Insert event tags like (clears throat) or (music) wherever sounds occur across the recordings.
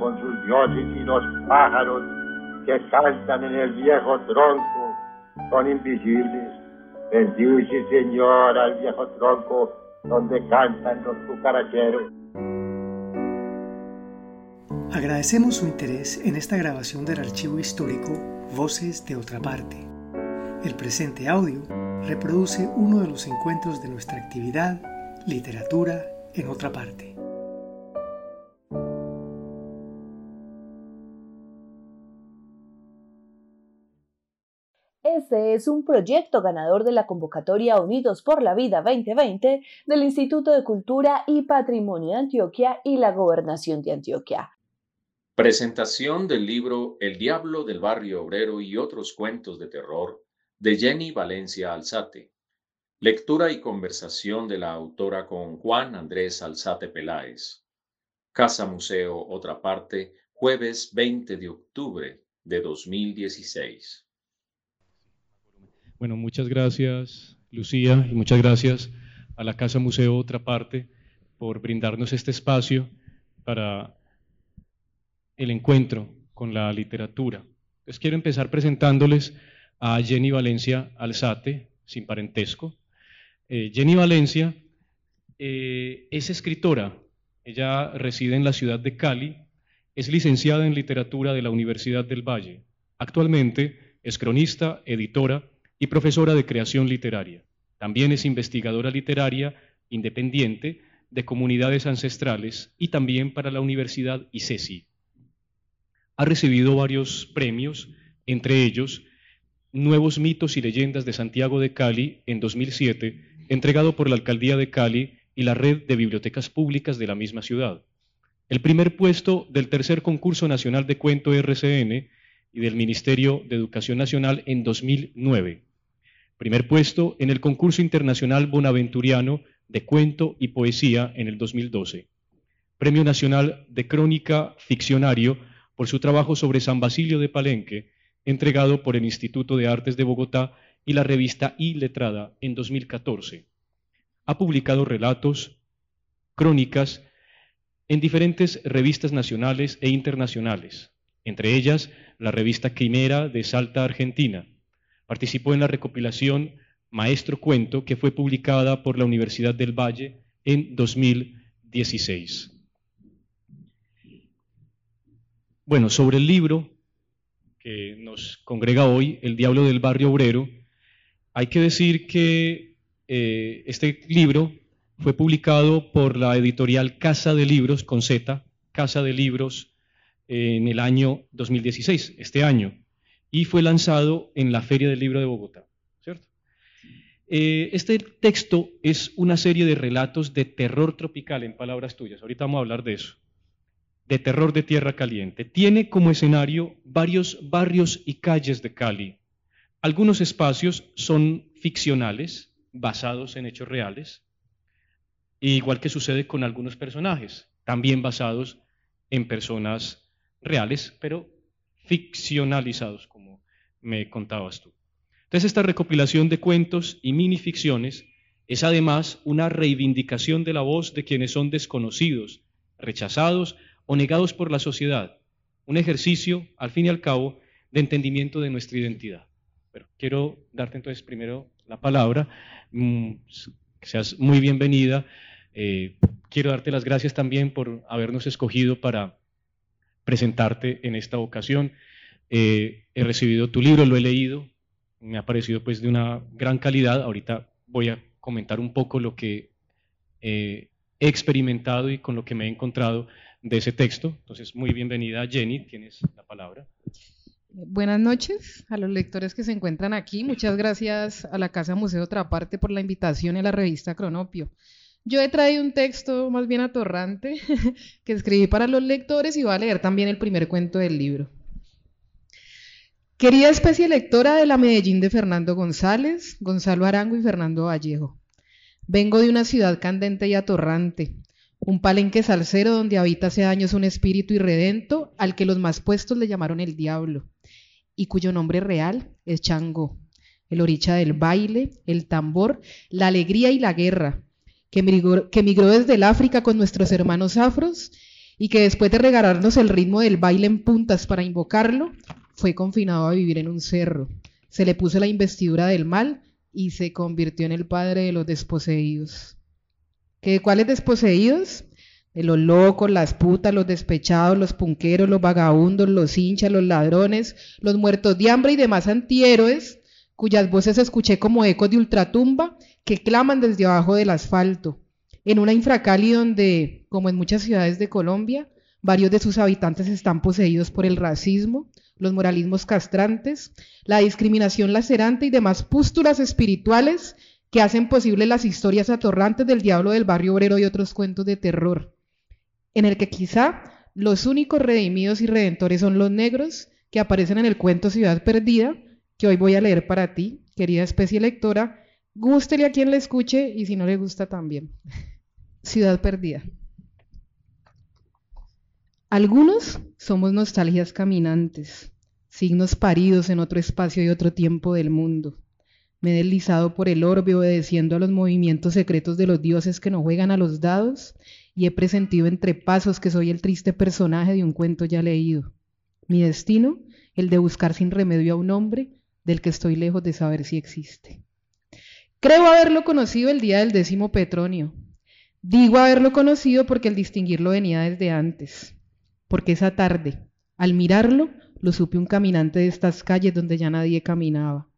con sus dioses y los pájaros que cantan en el viejo tronco son invisibles. Bendice, Señor, al viejo tronco donde cantan los cucaracheros. Agradecemos su interés en esta grabación del archivo histórico Voces de otra parte. El presente audio reproduce uno de los encuentros de nuestra actividad Literatura en otra parte. Es un proyecto ganador de la convocatoria Unidos por la Vida 2020 del Instituto de Cultura y Patrimonio de Antioquia y la Gobernación de Antioquia. Presentación del libro El Diablo del Barrio Obrero y otros cuentos de terror de Jenny Valencia Alzate. Lectura y conversación de la autora con Juan Andrés Alzate Peláez. Casa Museo, otra parte, jueves 20 de octubre de 2016. Bueno, muchas gracias, Lucía, y muchas gracias a la Casa Museo, otra parte, por brindarnos este espacio para el encuentro con la literatura. Les quiero empezar presentándoles a Jenny Valencia Alzate, sin parentesco. Eh, Jenny Valencia eh, es escritora, ella reside en la ciudad de Cali, es licenciada en literatura de la Universidad del Valle. Actualmente es cronista, editora y profesora de creación literaria. También es investigadora literaria independiente de comunidades ancestrales y también para la Universidad ICESI. Ha recibido varios premios, entre ellos Nuevos mitos y leyendas de Santiago de Cali en 2007, entregado por la Alcaldía de Cali y la Red de Bibliotecas Públicas de la misma ciudad. El primer puesto del tercer concurso nacional de cuento RCN y del Ministerio de Educación Nacional en 2009. Primer puesto en el concurso internacional bonaventuriano de cuento y poesía en el 2012. Premio Nacional de Crónica Ficcionario por su trabajo sobre San Basilio de Palenque entregado por el Instituto de Artes de Bogotá y la revista I Letrada en 2014. Ha publicado relatos, crónicas, en diferentes revistas nacionales e internacionales, entre ellas la revista Quimera de Salta, Argentina. Participó en la recopilación Maestro Cuento, que fue publicada por la Universidad del Valle en 2016. Bueno, sobre el libro, que nos congrega hoy, El Diablo del Barrio Obrero, hay que decir que eh, este libro fue publicado por la editorial Casa de Libros, con Z, Casa de Libros, en el año 2016, este año, y fue lanzado en la Feria del Libro de Bogotá. ¿cierto? Eh, este texto es una serie de relatos de terror tropical, en palabras tuyas. Ahorita vamos a hablar de eso de terror de tierra caliente. Tiene como escenario varios barrios y calles de Cali. Algunos espacios son ficcionales, basados en hechos reales, igual que sucede con algunos personajes, también basados en personas reales, pero ficcionalizados, como me contabas tú. Entonces, esta recopilación de cuentos y minificciones es además una reivindicación de la voz de quienes son desconocidos, rechazados o negados por la sociedad. Un ejercicio, al fin y al cabo, de entendimiento de nuestra identidad. Pero quiero darte entonces primero la palabra, mm, seas muy bienvenida. Eh, quiero darte las gracias también por habernos escogido para presentarte en esta ocasión. Eh, he recibido tu libro, lo he leído, me ha parecido pues de una gran calidad. Ahorita voy a comentar un poco lo que he experimentado y con lo que me he encontrado de ese texto. Entonces, muy bienvenida Jenny, tienes la palabra. Buenas noches a los lectores que se encuentran aquí. Muchas gracias a la Casa Museo Traparte por la invitación y a la revista Cronopio. Yo he traído un texto más bien atorrante (laughs) que escribí para los lectores y voy a leer también el primer cuento del libro. Querida especie lectora de la Medellín de Fernando González, Gonzalo Arango y Fernando Vallejo. Vengo de una ciudad candente y atorrante, un palenque salsero donde habita hace años un espíritu irredento al que los más puestos le llamaron el diablo, y cuyo nombre real es Changó, el oricha del baile, el tambor, la alegría y la guerra, que migró, desde el África con nuestros hermanos afros y que después de regalarnos el ritmo del baile en puntas para invocarlo, fue confinado a vivir en un cerro. Se le puso la investidura del mal y se convirtió en el padre de los desposeídos. ¿Qué, ¿Cuáles desposeídos? De los locos, las putas, los despechados, los punqueros, los vagabundos, los hinchas, los ladrones, los muertos de hambre y demás antihéroes, cuyas voces escuché como ecos de ultratumba que claman desde abajo del asfalto, en una infracali donde, como en muchas ciudades de Colombia, varios de sus habitantes están poseídos por el racismo, los moralismos castrantes, la discriminación lacerante y demás pústulas espirituales que hacen posible las historias atorrantes del diablo del barrio obrero y otros cuentos de terror, en el que quizá los únicos redimidos y redentores son los negros que aparecen en el cuento Ciudad Perdida, que hoy voy a leer para ti, querida especie lectora, gústele a quien le escuche y si no le gusta también. (laughs) Ciudad Perdida. Algunos somos nostalgias caminantes, signos paridos en otro espacio y otro tiempo del mundo. Me he deslizado por el orbe obedeciendo a los movimientos secretos de los dioses que no juegan a los dados y he presentido entre pasos que soy el triste personaje de un cuento ya leído. Mi destino, el de buscar sin remedio a un hombre del que estoy lejos de saber si existe. Creo haberlo conocido el día del décimo Petronio. Digo haberlo conocido porque el distinguirlo venía desde antes porque esa tarde, al mirarlo, lo supe un caminante de estas calles donde ya nadie caminaba.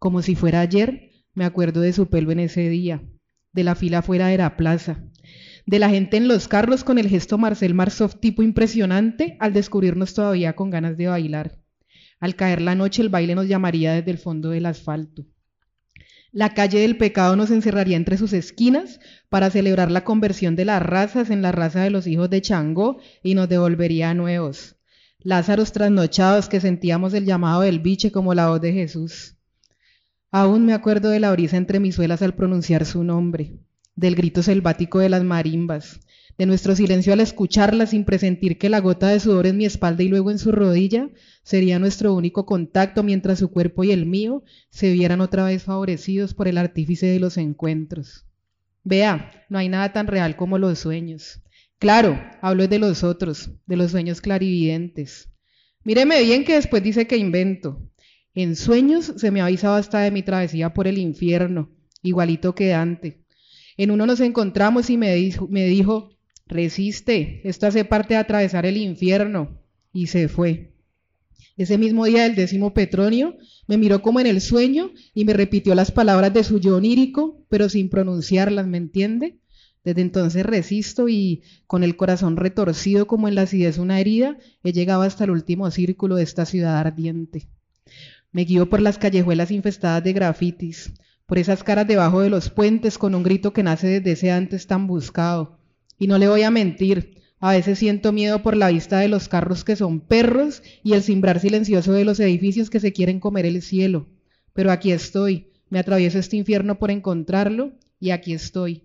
Como si fuera ayer, me acuerdo de su pelo en ese día, de la fila fuera de la plaza, de la gente en los carros con el gesto Marcel Marsoff tipo impresionante al descubrirnos todavía con ganas de bailar. Al caer la noche el baile nos llamaría desde el fondo del asfalto. La calle del pecado nos encerraría entre sus esquinas para celebrar la conversión de las razas en la raza de los hijos de Changó y nos devolvería a nuevos. Lázaros trasnochados que sentíamos el llamado del biche como la voz de Jesús. Aún me acuerdo de la brisa entre mis suelas al pronunciar su nombre, del grito selvático de las marimbas, de nuestro silencio al escucharla sin presentir que la gota de sudor en mi espalda y luego en su rodilla sería nuestro único contacto mientras su cuerpo y el mío se vieran otra vez favorecidos por el artífice de los encuentros. Vea, no hay nada tan real como los sueños. Claro, hablo de los otros, de los sueños clarividentes. Míreme bien que después dice que invento. En sueños se me ha avisado hasta de mi travesía por el infierno, igualito que Dante. En uno nos encontramos y me dijo, me dijo resiste, esto hace parte de atravesar el infierno. Y se fue. Ese mismo día del décimo Petronio, me miró como en el sueño y me repitió las palabras de su yo onírico, pero sin pronunciarlas, ¿me entiende? Desde entonces resisto y, con el corazón retorcido como en la acidez una herida, he llegado hasta el último círculo de esta ciudad ardiente. Me guío por las callejuelas infestadas de grafitis, por esas caras debajo de los puentes con un grito que nace desde ese antes tan buscado, y no le voy a mentir, a veces siento miedo por la vista de los carros que son perros y el cimbrar silencioso de los edificios que se quieren comer el cielo. Pero aquí estoy, me atravieso este infierno por encontrarlo y aquí estoy.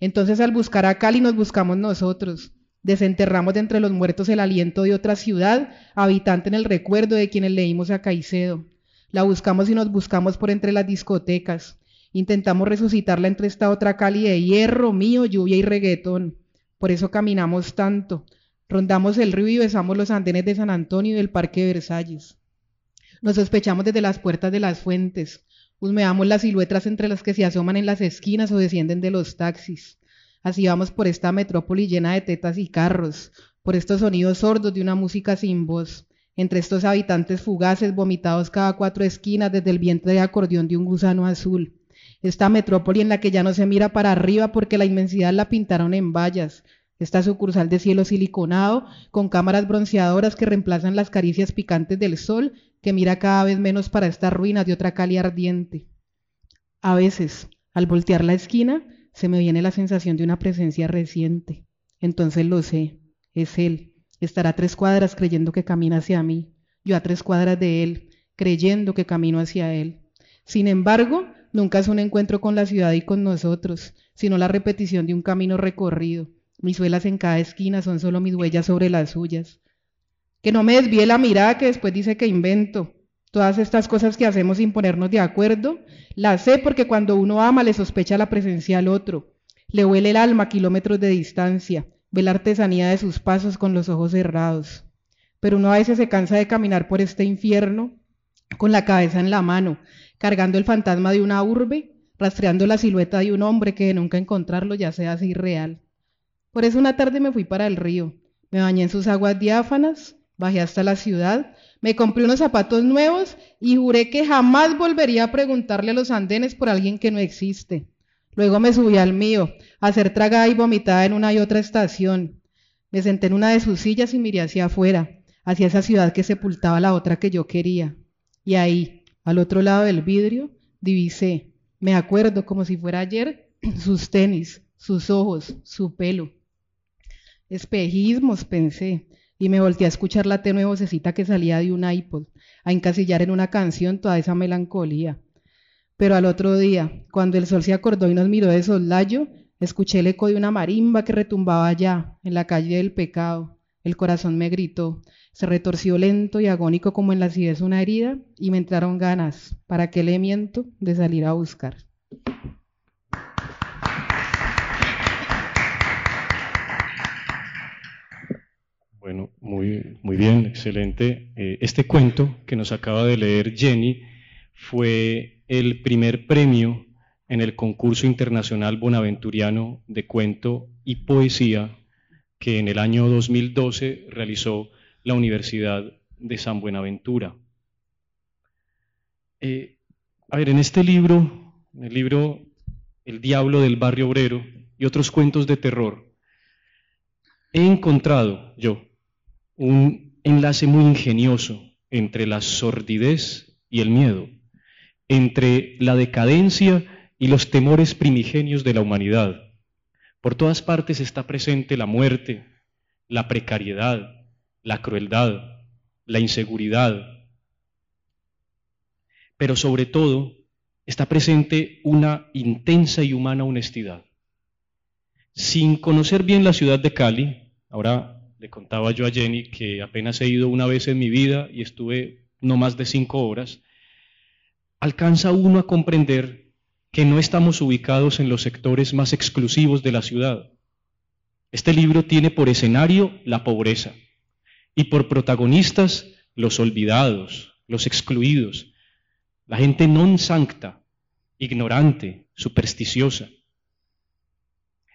Entonces al buscar a Cali nos buscamos nosotros. Desenterramos de entre los muertos el aliento de otra ciudad, habitante en el recuerdo de quienes leímos a Caicedo. La buscamos y nos buscamos por entre las discotecas. Intentamos resucitarla entre esta otra Cali de hierro, mío, lluvia y reggaetón. Por eso caminamos tanto. Rondamos el río y besamos los andenes de San Antonio y del Parque de Versalles. Nos sospechamos desde las puertas de las fuentes. Husmeamos las siluetas entre las que se asoman en las esquinas o descienden de los taxis. Así vamos por esta metrópoli llena de tetas y carros, por estos sonidos sordos de una música sin voz, entre estos habitantes fugaces vomitados cada cuatro esquinas desde el vientre de acordeón de un gusano azul esta metrópoli en la que ya no se mira para arriba porque la inmensidad la pintaron en vallas, esta sucursal de cielo siliconado con cámaras bronceadoras que reemplazan las caricias picantes del sol que mira cada vez menos para esta ruina de otra cali ardiente. A veces, al voltear la esquina, se me viene la sensación de una presencia reciente. Entonces lo sé, es él. Estará a tres cuadras creyendo que camina hacia mí, yo a tres cuadras de él, creyendo que camino hacia él. Sin embargo, Nunca es un encuentro con la ciudad y con nosotros, sino la repetición de un camino recorrido. Mis suelas en cada esquina son solo mis huellas sobre las suyas. Que no me desvíe la mirada que después dice que invento. Todas estas cosas que hacemos sin ponernos de acuerdo, las sé porque cuando uno ama le sospecha la presencia al otro. Le huele el alma a kilómetros de distancia. ve la artesanía de sus pasos con los ojos cerrados. Pero uno a veces se cansa de caminar por este infierno con la cabeza en la mano, cargando el fantasma de una urbe, rastreando la silueta de un hombre que de nunca encontrarlo ya sea así real. Por eso una tarde me fui para el río, me bañé en sus aguas diáfanas, bajé hasta la ciudad, me compré unos zapatos nuevos y juré que jamás volvería a preguntarle a los andenes por alguien que no existe. Luego me subí al mío, a hacer tragada y vomitada en una y otra estación. Me senté en una de sus sillas y miré hacia afuera, hacia esa ciudad que sepultaba la otra que yo quería. Y ahí, al otro lado del vidrio, divisé, me acuerdo como si fuera ayer, (clears throat) sus tenis, sus ojos, su pelo. Espejismos, pensé, y me volteé a escuchar la tenue vocecita que salía de un iPod, a encasillar en una canción toda esa melancolía. Pero al otro día, cuando el sol se acordó y nos miró de soslayo, escuché el eco de una marimba que retumbaba allá, en la calle del pecado. El corazón me gritó, se retorció lento y agónico como en la acidez una herida, y me entraron ganas, ¿para qué le miento?, de salir a buscar. Bueno, muy, muy bien, excelente. Eh, este cuento que nos acaba de leer Jenny fue el primer premio en el concurso internacional bonaventuriano de cuento y poesía que en el año 2012 realizó la Universidad de San Buenaventura. Eh, a ver, en este libro, en el libro El Diablo del Barrio Obrero y otros cuentos de terror, he encontrado yo un enlace muy ingenioso entre la sordidez y el miedo entre la decadencia y los temores primigenios de la humanidad. Por todas partes está presente la muerte, la precariedad, la crueldad, la inseguridad, pero sobre todo está presente una intensa y humana honestidad. Sin conocer bien la ciudad de Cali, ahora le contaba yo a Jenny que apenas he ido una vez en mi vida y estuve no más de cinco horas, alcanza uno a comprender que no estamos ubicados en los sectores más exclusivos de la ciudad. Este libro tiene por escenario la pobreza y por protagonistas los olvidados, los excluidos, la gente non sancta, ignorante, supersticiosa.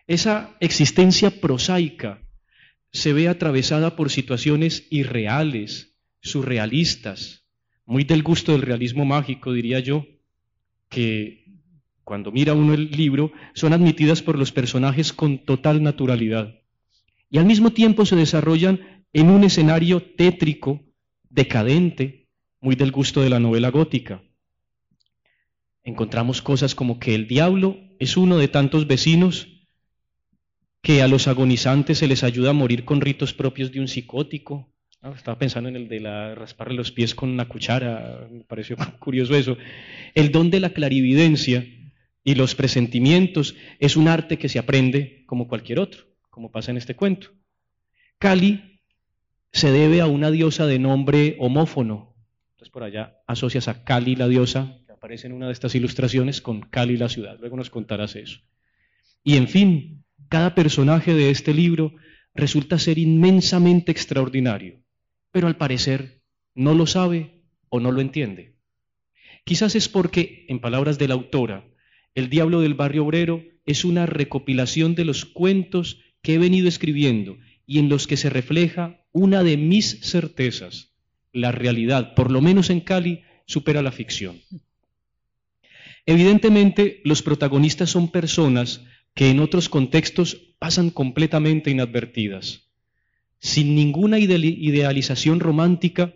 Esa existencia prosaica se ve atravesada por situaciones irreales, surrealistas, muy del gusto del realismo mágico, diría yo, que cuando mira uno el libro son admitidas por los personajes con total naturalidad. Y al mismo tiempo se desarrollan en un escenario tétrico, decadente, muy del gusto de la novela gótica. Encontramos cosas como que el diablo es uno de tantos vecinos que a los agonizantes se les ayuda a morir con ritos propios de un psicótico, estaba pensando en el de la rasparle los pies con una cuchara, me pareció (laughs) curioso eso. El don de la clarividencia y los presentimientos es un arte que se aprende como cualquier otro, como pasa en este cuento. Cali se debe a una diosa de nombre homófono. Entonces por allá asocias a Cali la diosa, que aparece en una de estas ilustraciones, con Cali la ciudad. Luego nos contarás eso. Y en fin, cada personaje de este libro resulta ser inmensamente extraordinario pero al parecer no lo sabe o no lo entiende. Quizás es porque, en palabras de la autora, El Diablo del Barrio Obrero es una recopilación de los cuentos que he venido escribiendo y en los que se refleja una de mis certezas. La realidad, por lo menos en Cali, supera la ficción. Evidentemente, los protagonistas son personas que en otros contextos pasan completamente inadvertidas. Sin ninguna idealización romántica,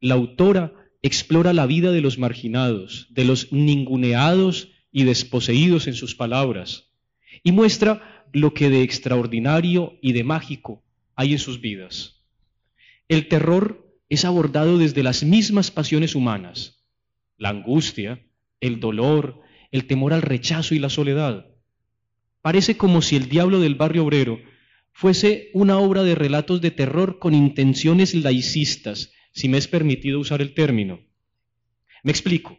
la autora explora la vida de los marginados, de los ninguneados y desposeídos en sus palabras, y muestra lo que de extraordinario y de mágico hay en sus vidas. El terror es abordado desde las mismas pasiones humanas, la angustia, el dolor, el temor al rechazo y la soledad. Parece como si el diablo del barrio obrero fuese una obra de relatos de terror con intenciones laicistas, si me es permitido usar el término. Me explico.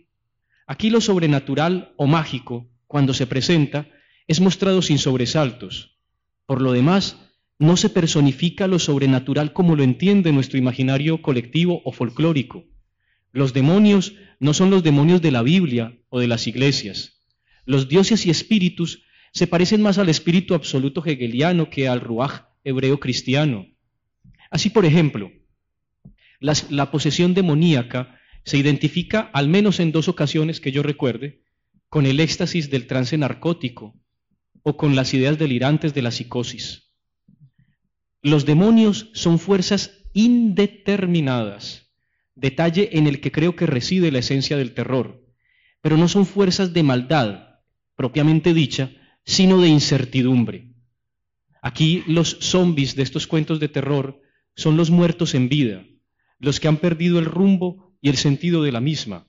Aquí lo sobrenatural o mágico, cuando se presenta, es mostrado sin sobresaltos. Por lo demás, no se personifica lo sobrenatural como lo entiende nuestro imaginario colectivo o folclórico. Los demonios no son los demonios de la Biblia o de las iglesias. Los dioses y espíritus se parecen más al espíritu absoluto hegeliano que al ruaj hebreo cristiano. Así, por ejemplo, la posesión demoníaca se identifica, al menos en dos ocasiones que yo recuerde, con el éxtasis del trance narcótico o con las ideas delirantes de la psicosis. Los demonios son fuerzas indeterminadas, detalle en el que creo que reside la esencia del terror, pero no son fuerzas de maldad, propiamente dicha, sino de incertidumbre. Aquí los zombies de estos cuentos de terror son los muertos en vida, los que han perdido el rumbo y el sentido de la misma.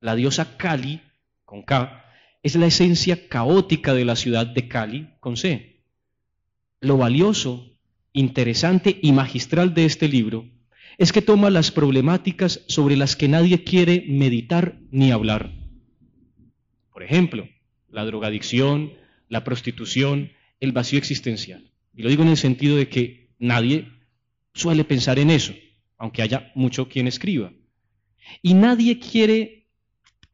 La diosa Kali, con K, es la esencia caótica de la ciudad de Cali, con C. Lo valioso, interesante y magistral de este libro es que toma las problemáticas sobre las que nadie quiere meditar ni hablar. Por ejemplo, la drogadicción, la prostitución, el vacío existencial. Y lo digo en el sentido de que nadie suele pensar en eso aunque haya mucho quien escriba. Y nadie quiere,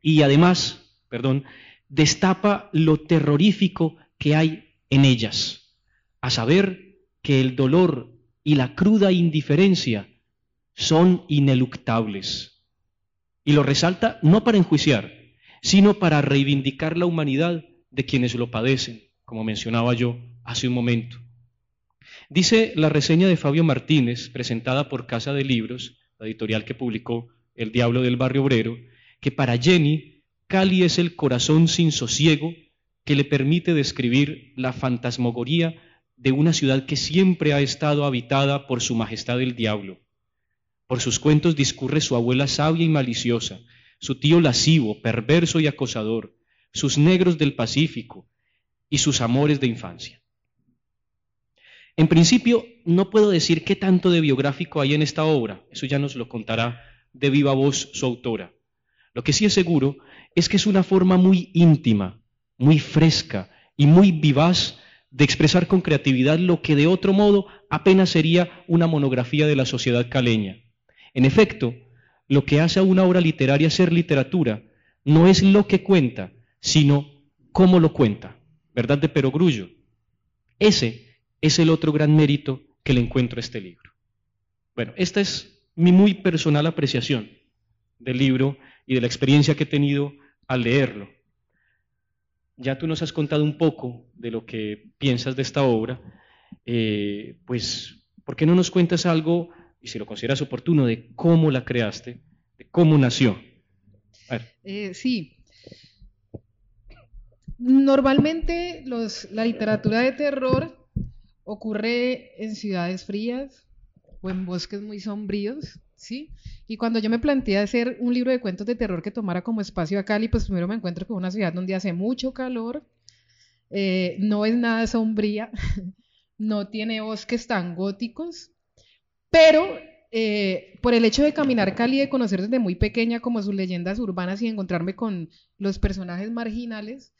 y además, perdón, destapa lo terrorífico que hay en ellas, a saber que el dolor y la cruda indiferencia son ineluctables. Y lo resalta no para enjuiciar, sino para reivindicar la humanidad de quienes lo padecen, como mencionaba yo hace un momento. Dice la reseña de Fabio Martínez, presentada por Casa de Libros, la editorial que publicó El Diablo del Barrio Obrero, que para Jenny, Cali es el corazón sin sosiego que le permite describir la fantasmagoría de una ciudad que siempre ha estado habitada por su majestad el diablo. Por sus cuentos discurre su abuela sabia y maliciosa, su tío lascivo, perverso y acosador, sus negros del Pacífico y sus amores de infancia. En principio, no puedo decir qué tanto de biográfico hay en esta obra, eso ya nos lo contará de viva voz su autora. Lo que sí es seguro es que es una forma muy íntima, muy fresca y muy vivaz de expresar con creatividad lo que de otro modo apenas sería una monografía de la sociedad caleña. En efecto, lo que hace a una obra literaria ser literatura no es lo que cuenta, sino cómo lo cuenta. ¿Verdad de Perogrullo? Ese es el otro gran mérito que le encuentro a este libro. Bueno, esta es mi muy personal apreciación del libro y de la experiencia que he tenido al leerlo. Ya tú nos has contado un poco de lo que piensas de esta obra, eh, pues, ¿por qué no nos cuentas algo, y si lo consideras oportuno, de cómo la creaste, de cómo nació? Eh, sí. Normalmente la literatura de terror ocurre en ciudades frías o en bosques muy sombríos, ¿sí? Y cuando yo me planteé hacer un libro de cuentos de terror que tomara como espacio a Cali, pues primero me encuentro con una ciudad donde hace mucho calor, eh, no es nada sombría, (laughs) no tiene bosques tan góticos, pero eh, por el hecho de caminar Cali, de conocer desde muy pequeña como sus leyendas urbanas y encontrarme con los personajes marginales,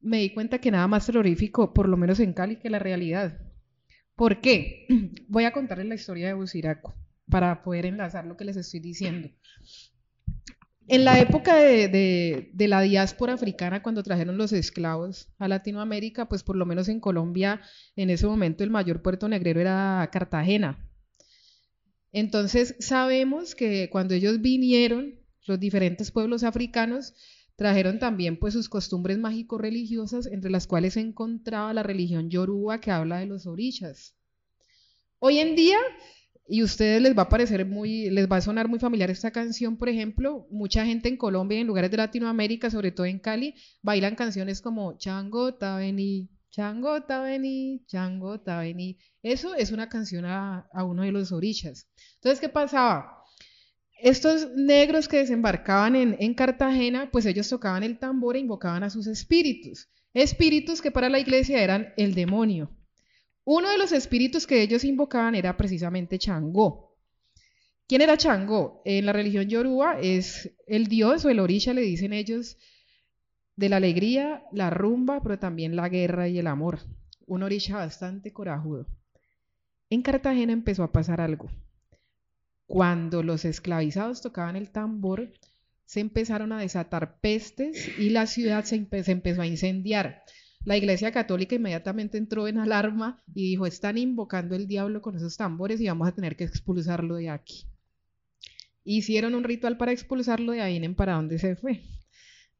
me di cuenta que nada más terrorífico, por lo menos en Cali, que la realidad. ¿Por qué? (clears throat) Voy a contarles la historia de Buciraco para poder enlazar lo que les estoy diciendo. En la época de, la diáspora africana, cuando trajeron los esclavos a Latinoamérica, pues por lo menos en Colombia, en ese momento el mayor puerto negrero era Cartagena. Entonces sabemos que cuando ellos vinieron, los diferentes pueblos africanos Trajeron también pues sus costumbres mágico-religiosas, entre las cuales se encontraba la religión yoruba que habla de los orishas. Hoy en día, y a ustedes les va a parecer muy, les va a sonar muy familiar esta canción, por ejemplo, mucha gente en Colombia y en lugares de Latinoamérica, sobre todo en Cali, bailan canciones como Changota vení, Changota vení, Changota vení. Eso es una canción a, uno de los orishas. Entonces, ¿qué pasaba? Estos negros que desembarcaban en, Cartagena, pues ellos tocaban el tambor e invocaban a sus espíritus. Espíritus que para la iglesia eran el demonio. Uno de los espíritus que ellos invocaban era precisamente Changó. ¿Quién era Changó? En la religión yoruba es el dios o el orisha, le dicen ellos, de la alegría, la rumba, pero también la guerra y el amor. Un orisha bastante corajudo. En Cartagena empezó a pasar algo. Cuando los esclavizados tocaban el tambor, se empezaron a desatar pestes y la ciudad se, empezó a incendiar. La Iglesia Católica inmediatamente entró en alarma y dijo, están invocando el diablo con esos tambores y vamos a tener que expulsarlo de aquí. Hicieron un ritual para expulsarlo de ahí, en para dónde se fue.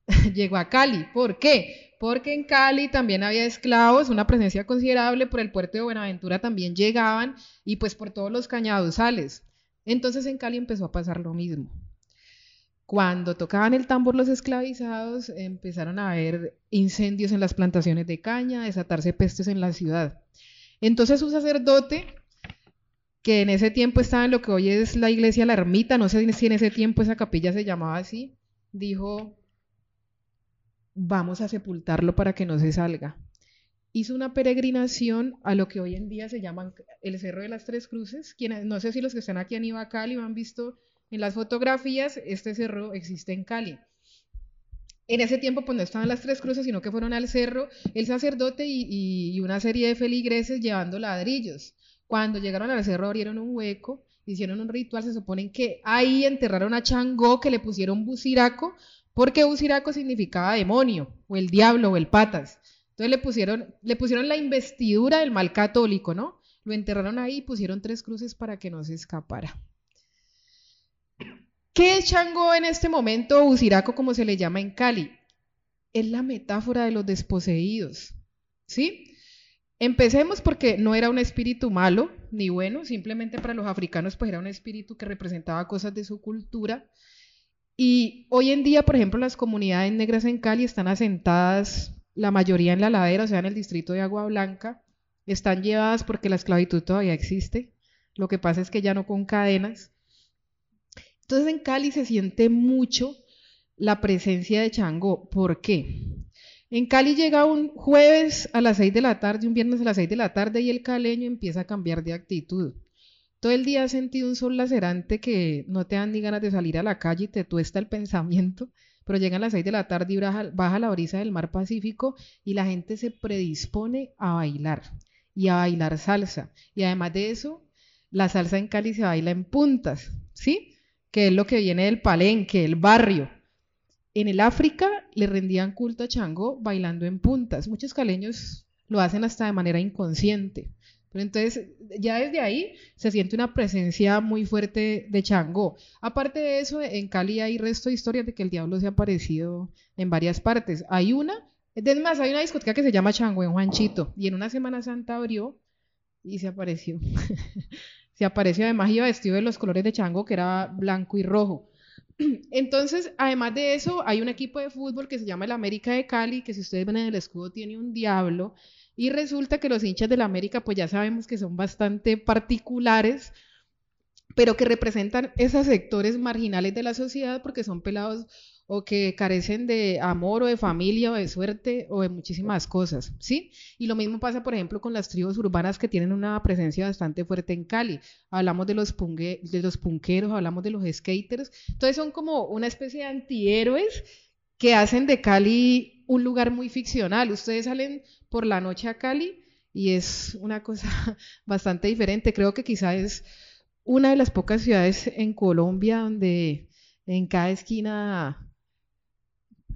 (laughs) Llegó a Cali. ¿Por qué? Porque en Cali también había esclavos, una presencia considerable, por el puerto de Buenaventura también llegaban y pues por todos los cañaduzales. Entonces en Cali empezó a pasar lo mismo. Cuando tocaban el tambor los esclavizados, empezaron a haber incendios en las plantaciones de caña, desatarse pestes en la ciudad. Entonces un sacerdote, que en ese tiempo estaba en lo que hoy es la iglesia La Ermita, no sé si en ese tiempo esa capilla se llamaba así, dijo, vamos a sepultarlo para que no se salga. Hizo una peregrinación a lo que hoy en día se llama el Cerro de las Tres Cruces. Quienes, no sé si los que están aquí en Ibacali han visto en las fotografías, este cerro existe en Cali. En ese tiempo pues no estaban las tres cruces, sino que fueron al cerro el sacerdote y, una serie de feligreses llevando ladrillos. Cuando llegaron al cerro abrieron un hueco, hicieron un ritual, se suponen que ahí enterraron a Changó, que le pusieron buciraco, porque buciraco significaba demonio, o el diablo, o el patas. Entonces le pusieron, le pusieron la investidura del mal católico, ¿no? Lo enterraron ahí y pusieron tres cruces para que no se escapara. ¿Qué es Changó en este momento, Usiraco como se le llama en Cali? Es la metáfora de los desposeídos, ¿sí? Empecemos porque no era un espíritu malo ni bueno, simplemente para los africanos pues era un espíritu que representaba cosas de su cultura. Y hoy en día, por ejemplo, las comunidades negras en Cali están asentadas, la mayoría en la ladera, o sea, en el distrito de Agua Blanca, están llevadas porque la esclavitud todavía existe. Lo que pasa es que ya no con cadenas. Entonces en Cali se siente mucho la presencia de Changó. ¿Por qué? En Cali llega un jueves a las 6 de la tarde, un viernes a las 6 de la tarde y el caleño empieza a cambiar de actitud. Todo el día ha sentido un sol lacerante que no te dan ni ganas de salir a la calle y te tuesta el (laughs) pensamiento, pero llegan las 6 de la tarde y baja, baja la brisa del mar Pacífico y la gente se predispone a bailar y a bailar salsa. Y además de eso, la salsa en Cali se baila en puntas, ¿sí? que es lo que viene del palenque, el barrio. En el África le rendían culto a Chango bailando en puntas. Muchos caleños lo hacen hasta de manera inconsciente. Entonces, ya desde ahí se siente una presencia muy fuerte de Chango. Aparte de eso, en Cali hay resto de historias de que el diablo se ha aparecido en varias partes. Hay una, es más, hay una discoteca que se llama Chango en Juanchito, y en una Semana Santa abrió y se apareció. (laughs) Se apareció, además iba vestido de los colores de Chango, que era blanco y rojo. (clears throat) Entonces, además de eso, hay un equipo de fútbol que se llama el América de Cali, que si ustedes ven en el escudo tiene un diablo. Y resulta que los hinchas del América, pues ya sabemos que son bastante particulares, pero que representan esos sectores marginales de la sociedad porque son pelados o que carecen de amor o de familia o de suerte o de muchísimas cosas, ¿sí? Y lo mismo pasa, por ejemplo, con las tribus urbanas que tienen una presencia bastante fuerte en Cali. Hablamos de los, de los punqueros, hablamos de los skaters. Entonces son como una especie de antihéroes que hacen de Cali un lugar muy ficcional. Ustedes salen por la noche a Cali y es una cosa (laughs) bastante diferente. Creo que quizás es una de las pocas ciudades en Colombia donde en cada esquina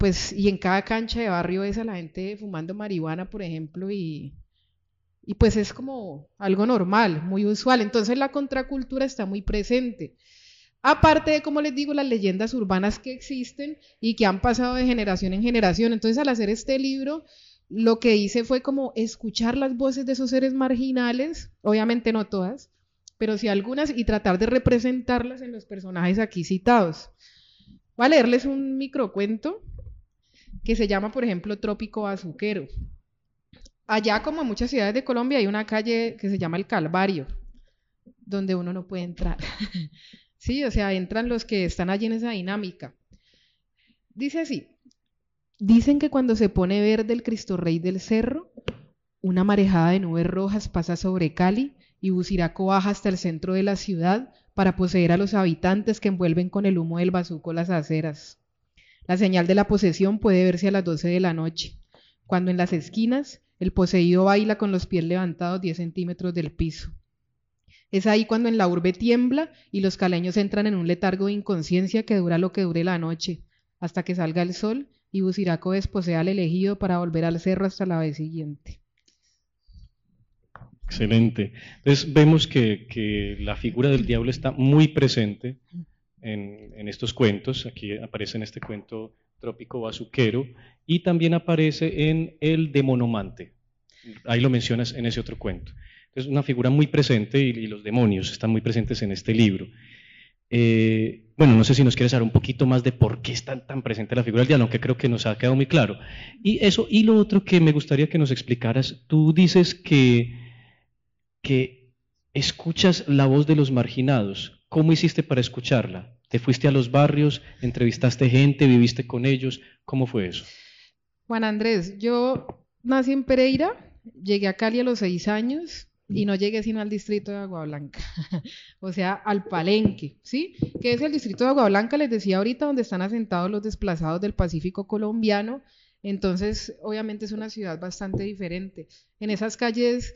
pues, y en cada cancha de barrio ves a la gente fumando marihuana, por ejemplo, y, y pues es como algo normal, muy usual. Entonces la contracultura está muy presente. Aparte de, como les digo, las leyendas urbanas que existen y que han pasado de generación en generación. Entonces, al hacer este libro, lo que hice fue como escuchar las voces de esos seres marginales, obviamente no todas, pero sí algunas, y tratar de representarlas en los personajes aquí citados. Voy a leerles un microcuento que se llama, por ejemplo, Trópico Azuquero. Allá, como en muchas ciudades de Colombia, hay una calle que se llama El Calvario, donde uno no puede entrar. (laughs) sí, o sea, entran los que están allí en esa dinámica. Dice así, dicen que cuando se pone verde el Cristo Rey del Cerro, una marejada de nubes rojas pasa sobre Cali y Buciraco baja hasta el centro de la ciudad para poseer a los habitantes que envuelven con el humo del bazuco las aceras. La señal de la posesión puede verse a las 12 de la noche, cuando en las esquinas el poseído baila con los pies levantados 10 centímetros del piso. Es ahí cuando en la urbe tiembla y los caleños entran en un letargo de inconsciencia que dura lo que dure la noche, hasta que salga el sol y Buciraco desposea al elegido para volver al cerro hasta la vez siguiente. Excelente. Entonces vemos que, la figura del diablo está muy presente en, en, estos cuentos. Aquí aparece en este cuento Trópico Bazuquero y también aparece en El Demonomante. Ahí lo mencionas en ese otro cuento. Es una figura muy presente y, los demonios están muy presentes en este libro. Eh, bueno, no sé si nos quieres hablar un poquito más de por qué está tan presente la figura del diablo, aunque creo que nos ha quedado muy claro. Y eso, y lo otro que me gustaría que nos explicaras, tú dices que, que escuchas la voz de los marginados. ¿Cómo hiciste para escucharla? ¿Te fuiste a los barrios, entrevistaste gente, viviste con ellos? ¿Cómo fue eso? Juan Andrés, yo nací en Pereira, llegué a Cali a los seis años, y no llegué sino al distrito de Agua Blanca, (laughs) o sea, al Palenque, ¿sí? Que es el distrito de Agua Blanca, les decía ahorita, donde están asentados los desplazados del Pacífico colombiano. Entonces, obviamente es una ciudad bastante diferente. En esas calles,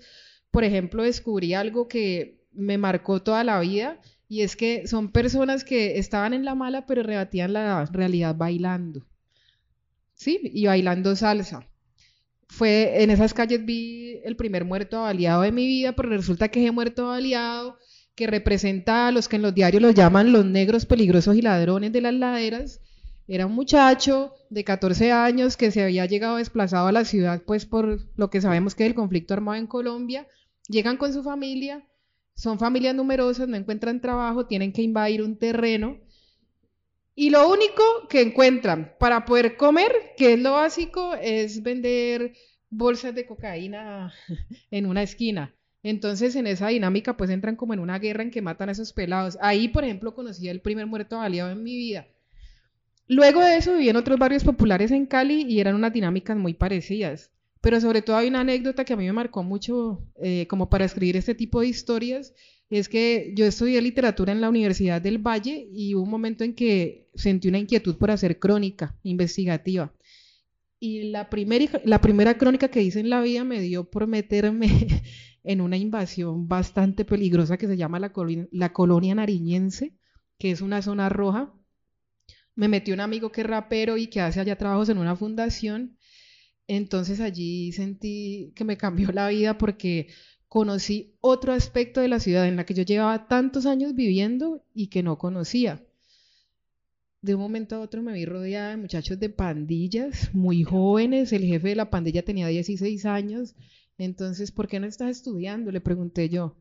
por ejemplo, descubrí algo que me marcó toda la vida y es que son personas que estaban en la mala pero rebatían la realidad bailando. ¿Sí? Y bailando salsa fue en esas calles vi el primer muerto avaliado de mi vida, pero resulta que ese muerto avaliado que representa a los que en los diarios los llaman los negros peligrosos y ladrones de las laderas, era un muchacho de 14 años que se había llegado desplazado a la ciudad, pues por lo que sabemos que es el conflicto armado en Colombia, llegan con su familia, son familias numerosas, no encuentran trabajo, tienen que invadir un terreno y lo único que encuentran para poder comer, que es lo básico, es vender bolsas de cocaína (laughs) en una esquina. Entonces, en esa dinámica, pues entran como en una guerra en que matan a esos pelados. Ahí, por ejemplo, conocí el primer muerto aliado en mi vida. Luego de eso viví en otros barrios populares en Cali y eran unas dinámicas muy parecidas. Pero sobre todo hay una anécdota que a mí me marcó mucho eh, como para escribir este tipo de historias es que yo estudié literatura en la Universidad del Valle y hubo un momento en que sentí una inquietud por hacer crónica investigativa. Y la, la primera crónica que hice en la vida me dio por meterme (laughs) en una invasión bastante peligrosa que se llama la, la colonia nariñense, que es una zona roja. Me metió un amigo que es rapero y que hace allá trabajos en una fundación. Entonces allí sentí que me cambió la vida porque conocí otro aspecto de la ciudad en la que yo llevaba tantos años viviendo y que no conocía. De un momento a otro me vi rodeada de muchachos de pandillas, muy jóvenes, el jefe de la pandilla tenía 16 años, entonces, ¿por qué no estás estudiando? Le pregunté yo.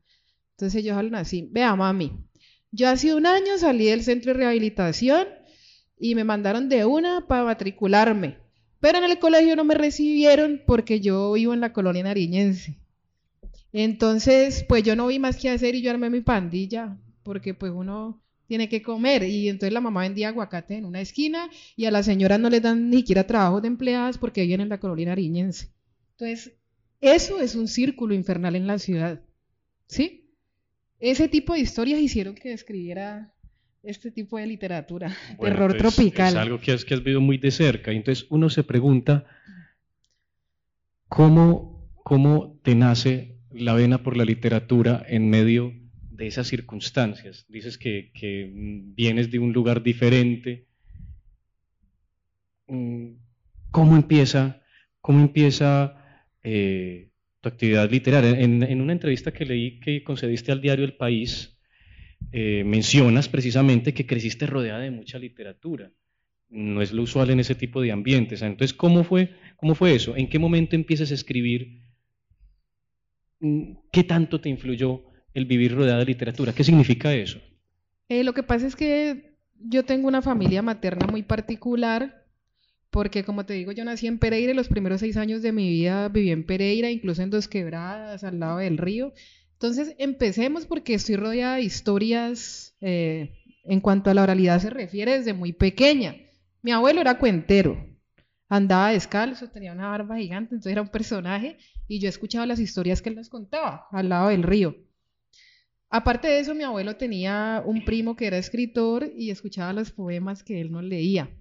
Entonces ellos hablan así, vea mami, yo hace un año salí del centro de rehabilitación y me mandaron de una para matricularme, pero en el colegio no me recibieron porque yo vivo en la colonia nariñense. Entonces, pues yo no vi más que hacer y yo armé mi pandilla, porque pues uno tiene que comer. Y entonces la mamá vendía aguacate en una esquina y a las señoras no les dan ni siquiera trabajo de empleadas porque viven en la colonia ariñense. Entonces, eso es un círculo infernal en la ciudad. ¿Sí? Ese tipo de historias hicieron que escribiera este tipo de literatura, (laughs) terror tropical. Es algo que has, que has vivido muy de cerca. Entonces uno se pregunta, ¿cómo, cómo te nace la vena por la literatura en medio de esas circunstancias. Dices que, vienes de un lugar diferente. Mm, ¿Cómo empieza, cómo empieza eh, tu actividad literaria? En, una entrevista que leí que concediste al diario El País, eh, mencionas precisamente que creciste rodeada de mucha literatura. No es lo usual en ese tipo de ambientes. Entonces, ¿cómo fue, cómo fue eso? ¿En qué momento empiezas a escribir ¿Qué tanto te influyó el vivir rodeada de literatura? ¿Qué significa eso? Eh, lo que pasa es que yo tengo una familia materna muy particular, porque como te digo, yo nací en Pereira los primeros seis años de mi vida viví en Pereira, incluso en Dos Quebradas, al lado del río. Entonces, empecemos porque estoy rodeada de historias eh, en cuanto a la oralidad se refiere desde muy pequeña. Mi abuelo era cuentero, andaba descalzo, tenía una barba gigante, entonces era un personaje y yo escuchaba las historias que él nos contaba al lado del río. Aparte de eso, mi abuelo tenía un primo que era escritor y escuchaba los poemas que él nos leía.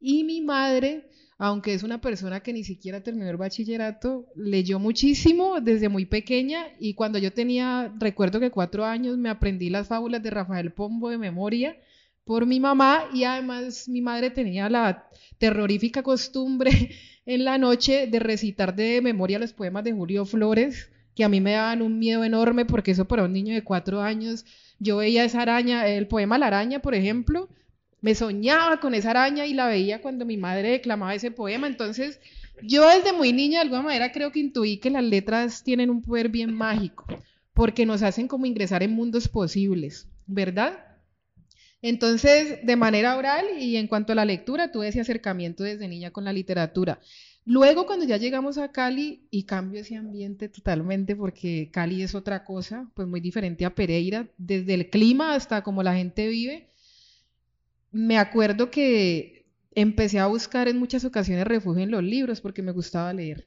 Y mi madre, aunque es una persona que ni siquiera terminó el bachillerato, leyó muchísimo desde muy pequeña y cuando yo tenía, recuerdo que cuatro años, me aprendí las fábulas de Rafael Pombo de memoria por mi mamá y además mi madre tenía la terrorífica costumbre (laughs) en la noche de recitar de memoria los poemas de Julio Flores, que a mí me daban un miedo enorme porque eso para un niño de cuatro años, yo veía esa araña, el poema La araña, por ejemplo, me soñaba con esa araña y la veía cuando mi madre declamaba ese poema, entonces yo desde muy niña de alguna manera creo que intuí que las letras tienen un poder bien mágico, porque nos hacen como ingresar en mundos posibles, ¿verdad? Entonces, de manera oral y en cuanto a la lectura, tuve ese acercamiento desde niña con la literatura. Luego, cuando ya llegamos a Cali y cambio ese ambiente totalmente, porque Cali es otra cosa, pues muy diferente a Pereira, desde el clima hasta cómo la gente vive, me acuerdo que empecé a buscar en muchas ocasiones refugio en los libros porque me gustaba leer.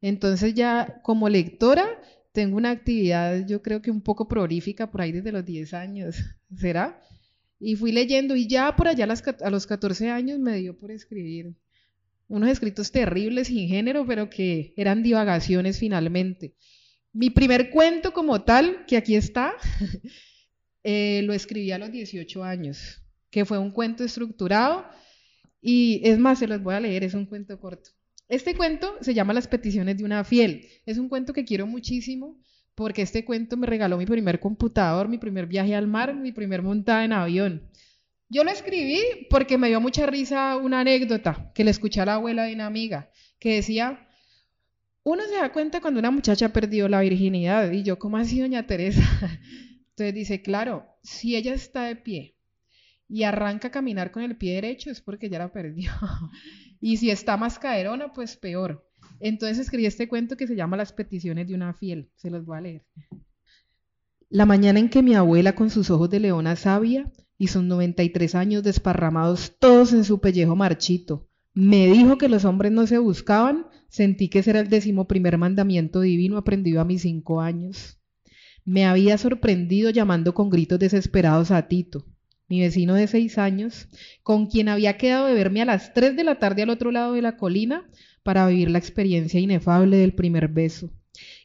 Entonces ya como lectora tengo una actividad yo creo que un poco prolífica por ahí desde los 10 años, (laughs) ¿será? Y fui leyendo y ya por allá a los 14 años me dio por escribir unos escritos terribles sin género, pero que eran divagaciones finalmente. Mi primer cuento como tal, que aquí está, (laughs) eh, lo escribí a los 18 años, que fue un cuento estructurado y es más, se los voy a leer, es un cuento corto. Este cuento se llama Las peticiones de una fiel. Es un cuento que quiero muchísimo porque este cuento me regaló mi primer computador, mi primer viaje al mar, mi primer montada en avión. Yo lo escribí porque me dio mucha risa una anécdota que le escuché a la abuela de una amiga que decía, uno se da cuenta cuando una muchacha perdió la virginidad y yo, ¿cómo así, doña Teresa? (laughs) Entonces dice, claro, si ella está de pie y arranca a caminar con el pie derecho es porque ya la perdió. (laughs) y si está más caerona, pues peor. Entonces escribí este cuento que se llama Las peticiones de una fiel. Se los voy a leer. La mañana en que mi abuela con sus ojos de leona sabia y sus 93 años desparramados todos en su pellejo marchito, me dijo que los hombres no se buscaban, sentí que ese era el décimo primer mandamiento divino aprendido a mis cinco años. Me había sorprendido llamando con gritos desesperados a Tito, mi vecino de seis años, con quien había quedado de verme a las tres de la tarde al otro lado de la colina, para vivir la experiencia inefable del primer beso.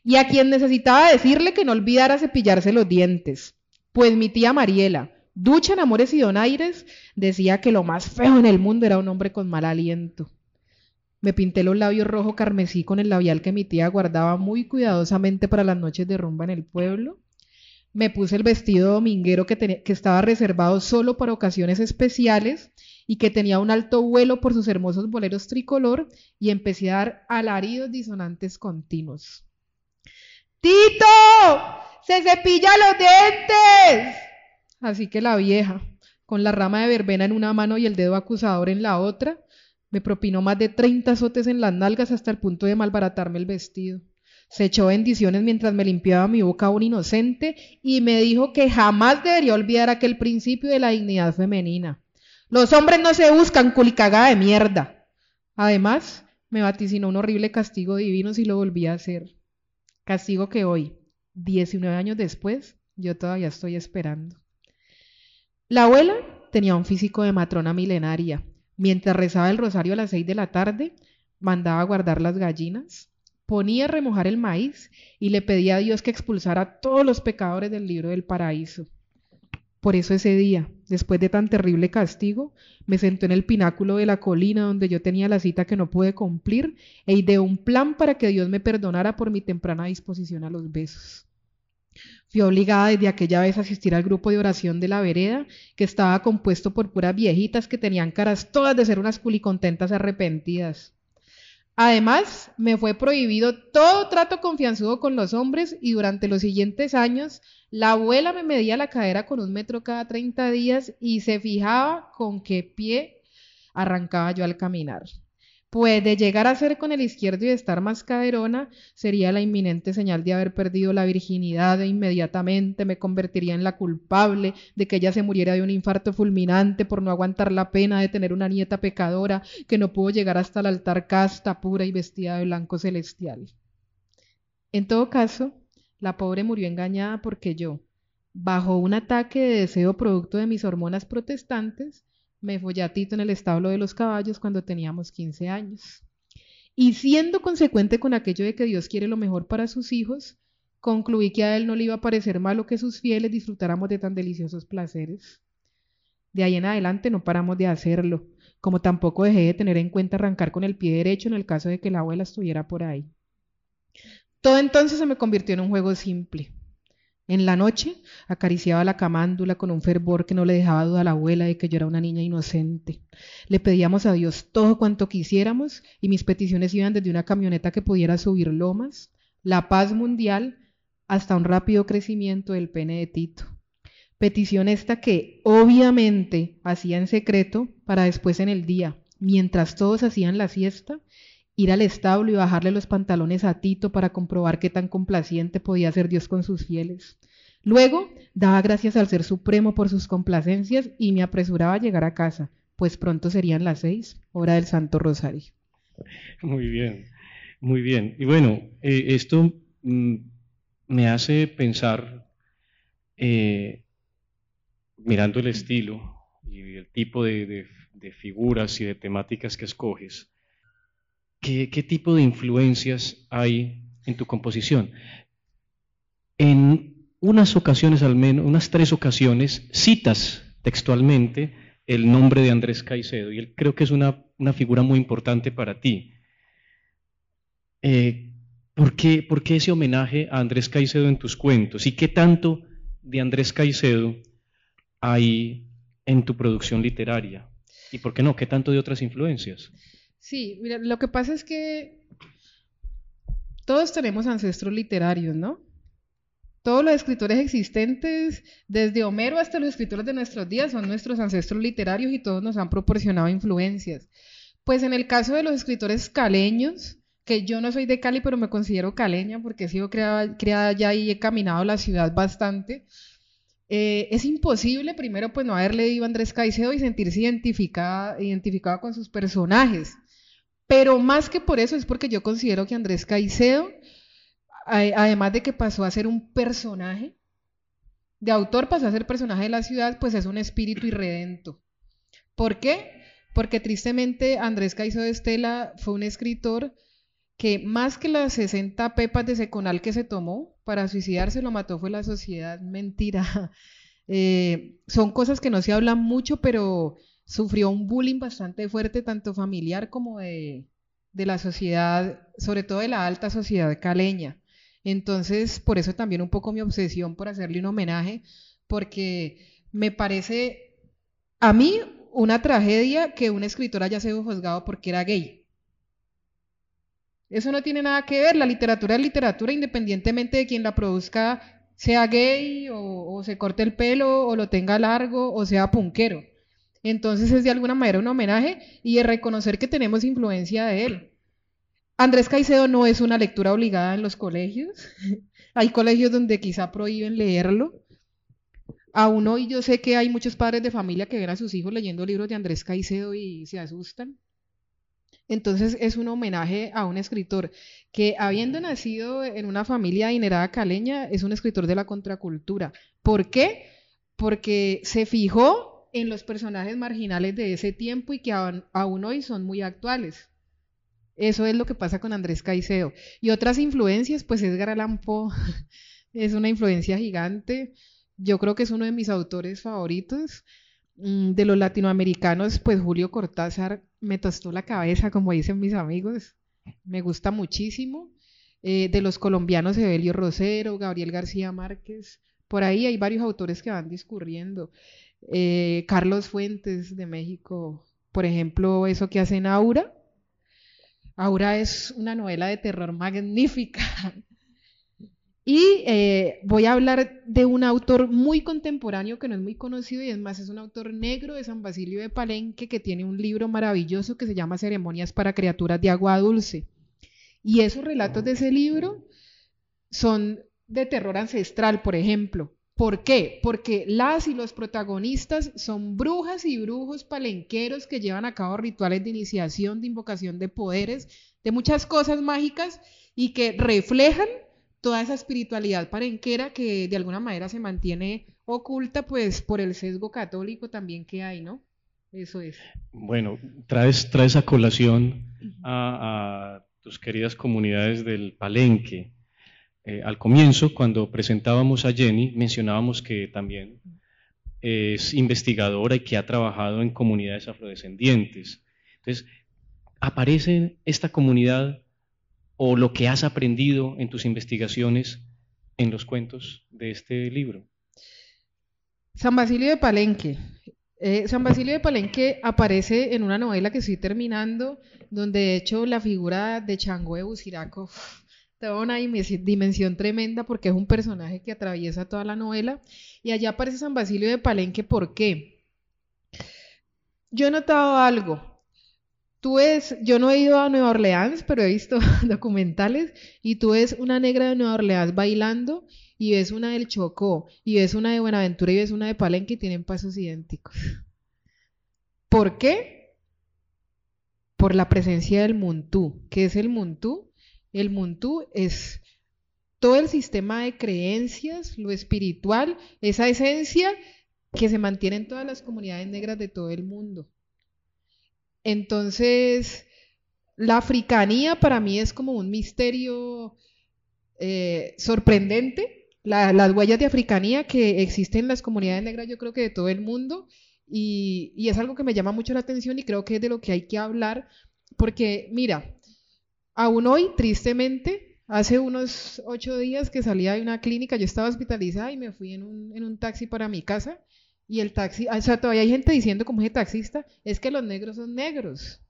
Y a quien necesitaba decirle que no olvidara cepillarse los dientes. Pues mi tía Mariela, ducha en amores y donaires, decía que lo más feo en el mundo era un hombre con mal aliento. Me pinté los labios rojo carmesí con el labial que mi tía guardaba muy cuidadosamente para las noches de rumba en el pueblo. Me puse el vestido dominguero que, que estaba reservado solo para ocasiones especiales y que tenía un alto vuelo por sus hermosos boleros tricolor y empecé a dar alaridos disonantes continuos. ¡Tito! ¡Se cepilla los dientes! Así que la vieja, con la rama de verbena en una mano y el dedo acusador en la otra, me propinó más de treinta azotes en las nalgas hasta el punto de malbaratarme el vestido. Se echó bendiciones mientras me limpiaba mi boca un inocente y me dijo que jamás debería olvidar aquel principio de la dignidad femenina. Los hombres no se buscan culicagada de mierda. Además, me vaticinó un horrible castigo divino si lo volví a hacer. Castigo que hoy, 19 años después, yo todavía estoy esperando. La abuela tenía un físico de matrona milenaria. Mientras rezaba el rosario a las seis de la tarde, mandaba a guardar las gallinas, ponía a remojar el maíz y le pedía a Dios que expulsara a todos los pecadores del libro del paraíso. Por eso ese día, después de tan terrible castigo, me senté en el pináculo de la colina donde yo tenía la cita que no pude cumplir e ideé un plan para que Dios me perdonara por mi temprana disposición a los besos. Fui obligada desde aquella vez a asistir al grupo de oración de la vereda, que estaba compuesto por puras viejitas que tenían caras todas de ser unas culicontentas arrepentidas. Además, me fue prohibido todo trato confianzudo con los hombres y durante los siguientes años la abuela me medía la cadera con un metro cada 30 días y se fijaba con qué pie arrancaba yo al caminar. Pues de llegar a ser con el izquierdo y de estar más caderona sería la inminente señal de haber perdido la virginidad e inmediatamente me convertiría en la culpable de que ella se muriera de un infarto fulminante por no aguantar la pena de tener una nieta pecadora que no pudo llegar hasta el altar casta, pura y vestida de blanco celestial. En todo caso, la pobre murió engañada porque yo, bajo un ataque de deseo producto de mis hormonas protestantes, me follatito en el establo de los caballos cuando teníamos 15 años. Y siendo consecuente con aquello de que Dios quiere lo mejor para sus hijos, concluí que a él no le iba a parecer malo que sus fieles disfrutáramos de tan deliciosos placeres. De ahí en adelante no paramos de hacerlo, como tampoco dejé de tener en cuenta arrancar con el pie derecho en el caso de que la abuela estuviera por ahí. Todo entonces se me convirtió en un juego simple. En la noche acariciaba la camándula con un fervor que no le dejaba duda a la abuela de que yo era una niña inocente. Le pedíamos a Dios todo cuanto quisiéramos y mis peticiones iban desde una camioneta que pudiera subir lomas, la paz mundial, hasta un rápido crecimiento del pene de Tito. Petición esta que obviamente hacía en secreto para después en el día, mientras todos hacían la siesta, ir al establo y bajarle los pantalones a Tito para comprobar qué tan complaciente podía ser Dios con sus fieles. Luego daba gracias al Ser Supremo por sus complacencias y me apresuraba a llegar a casa, pues pronto serían las seis, hora del Santo Rosario. Muy bien, muy bien. Y bueno, eh, esto mm, me hace pensar, eh, mirando el estilo y el tipo de figuras y de temáticas que escoges, ¿qué, tipo de influencias hay en tu composición? En unas ocasiones, al menos, unas tres ocasiones, citas textualmente el nombre de Andrés Caicedo y él creo que es una, figura muy importante para ti. Eh, ¿por, qué, ¿Por qué ese homenaje a Andrés Caicedo en tus cuentos? ¿Y qué tanto de Andrés Caicedo hay en tu producción literaria? ¿Y por qué no? ¿Qué tanto de otras influencias? Sí, mira, lo que pasa es que todos tenemos ancestros literarios, ¿no? Todos los escritores existentes, desde Homero hasta los escritores de nuestros días, son nuestros ancestros literarios y todos nos han proporcionado influencias. Pues en el caso de los escritores caleños, que yo no soy de Cali, pero me considero caleña porque he sido creada, creada allá y he caminado la ciudad bastante, eh, es imposible, primero, pues no haber leído a Andrés Caicedo y sentirse identificada, identificada con sus personajes. Pero más que por eso es porque yo considero que Andrés Caicedo, además de que pasó a ser un personaje, de autor pasó a ser personaje de la ciudad, pues es un espíritu irredento. ¿Por qué? Porque tristemente Andrés Caicedo de Estela fue un escritor que más que las 60 pepas de seconal que se tomó para suicidarse, lo mató fue la sociedad. Mentira. (laughs) Eh, son cosas que no se hablan mucho, pero sufrió un bullying bastante fuerte, tanto familiar como de, la sociedad, sobre todo de la alta sociedad caleña. Entonces, por eso también un poco mi obsesión por hacerle un homenaje, porque me parece a mí una tragedia que un escritor haya sido juzgado porque era gay. Eso no tiene nada que ver, la literatura es literatura independientemente de quien la produzca sea gay o, o se corte el pelo o lo tenga largo o sea punquero. Entonces es de alguna manera un homenaje y de reconocer que tenemos influencia de él. Andrés Caicedo no es una lectura obligada en los colegios. (laughs) hay colegios donde quizá prohíben leerlo. Aún hoy yo sé que hay muchos padres de familia que ven a sus hijos leyendo libros de Andrés Caicedo y se asustan. Entonces es un homenaje a un escritor que habiendo nacido en una familia adinerada caleña, es un escritor de la contracultura. ¿Por qué? Porque se fijó en los personajes marginales de ese tiempo y que aún, hoy son muy actuales. Eso es lo que pasa con Andrés Caicedo. Y otras influencias, pues Edgar Allan Poe (laughs) es una influencia gigante. Yo creo que es uno de mis autores favoritos. Mm, de los latinoamericanos, pues Julio Cortázar me tostó la cabeza, como dicen mis amigos. Me gusta muchísimo. Eh, de los colombianos, Evelio Rosero, Gabriel García Márquez. Por ahí hay varios autores que van discurriendo. Eh, Carlos Fuentes de México, por ejemplo, eso que hace en Aura. Aura es una novela de terror magnífica. (laughs) Y eh, voy a hablar de un autor muy contemporáneo que no es muy conocido y es más, es un autor negro de San Basilio de Palenque que tiene un libro maravilloso que se llama Ceremonias para Criaturas de Agua Dulce. Y esos relatos de ese libro son de terror ancestral, por ejemplo. ¿Por qué? Porque las y los protagonistas son brujas y brujos palenqueros que llevan a cabo rituales de iniciación, de invocación de poderes, de muchas cosas mágicas y que reflejan toda esa espiritualidad palenquera que de alguna manera se mantiene oculta pues por el sesgo católico también que hay, ¿no? Eso es. Bueno, traes, traes a colación a, a tus queridas comunidades del Palenque. Eh, al comienzo, cuando presentábamos a Jenny, mencionábamos que también es investigadora y que ha trabajado en comunidades afrodescendientes. Entonces, ¿aparece esta comunidad o lo que has aprendido en tus investigaciones en los cuentos de este libro? San Basilio de Palenque. Eh, San Basilio de Palenque aparece en una novela que estoy terminando, donde de hecho la figura de Chango de Buciraco da una dimensión tremenda porque es un personaje que atraviesa toda la novela. Y allá aparece San Basilio de Palenque, ¿por qué? Yo he notado algo. Tú ves, yo no he ido a Nueva Orleans, pero he visto (laughs) documentales y tú ves una negra de Nueva Orleans bailando y ves una del Chocó y ves una de Buenaventura y ves una de Palenque y tienen pasos idénticos. ¿Por qué? Por la presencia del Muntú. ¿Qué es el Muntú? El Muntú es todo el sistema de creencias, lo espiritual, esa esencia que se mantiene en todas las comunidades negras de todo el mundo. Entonces, la africanía para mí es como un misterio eh, sorprendente. las huellas de africanía que existen en las comunidades negras, yo creo que de todo el mundo, y es algo que me llama mucho la atención y creo que es de lo que hay que hablar, porque mira, aún hoy, tristemente, hace unos ocho días que salía de una clínica, yo estaba hospitalizada y me fui en un, en un taxi para mi casa y el taxi, o sea, todavía hay gente diciendo como ese taxista, es que los negros son negros.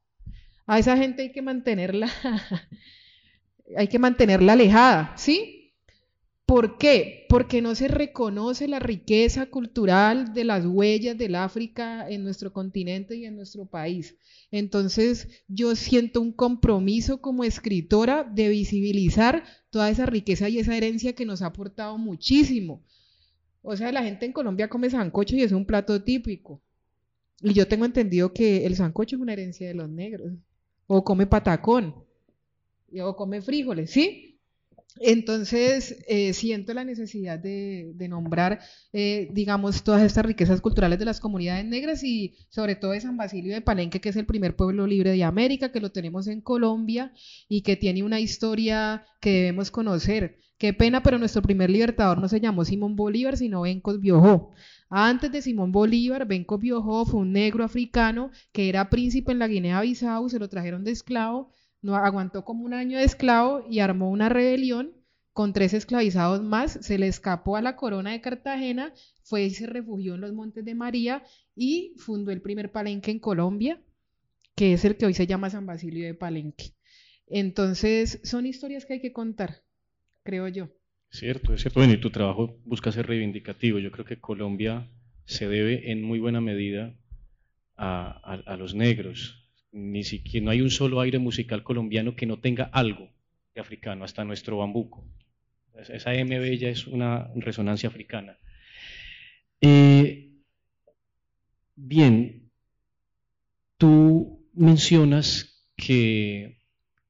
A esa gente hay que mantenerla, (laughs) hay que mantenerla alejada, ¿sí? ¿Por qué? Porque no se reconoce la riqueza cultural de las huellas del África en nuestro continente y en nuestro país. Entonces, yo siento un compromiso como escritora de visibilizar toda esa riqueza y esa herencia que nos ha aportado muchísimo. O sea, la gente en Colombia come sancocho y es un plato típico. Y yo tengo entendido que el sancocho es una herencia de los negros. O come patacón. O come frijoles, ¿sí? Entonces, eh, siento la necesidad de, nombrar, eh, digamos, todas estas riquezas culturales de las comunidades negras y sobre todo de San Basilio de Palenque, que es el primer pueblo libre de América, que lo tenemos en Colombia y que tiene una historia que debemos conocer. Qué pena, pero nuestro primer libertador no se llamó Simón Bolívar, sino Bencos Biojó. Antes de Simón Bolívar, Bencos Biojó fue un negro africano que era príncipe en la Guinea-Bissau, se lo trajeron de esclavo aguantó como un año de esclavo y armó una rebelión con tres esclavizados más, se le escapó a la corona de Cartagena, fue y se refugió en los Montes de María y fundó el primer palenque en Colombia, que es el que hoy se llama San Basilio de Palenque. Entonces, son historias que hay que contar, creo yo. Cierto, es cierto. Bueno, y tu trabajo busca ser reivindicativo. Yo creo que Colombia se debe en muy buena medida a los negros, ni siquiera no hay un solo aire musical colombiano que no tenga algo de africano, hasta nuestro bambuco. Esa M bella es una resonancia africana. Eh, bien, tú mencionas que,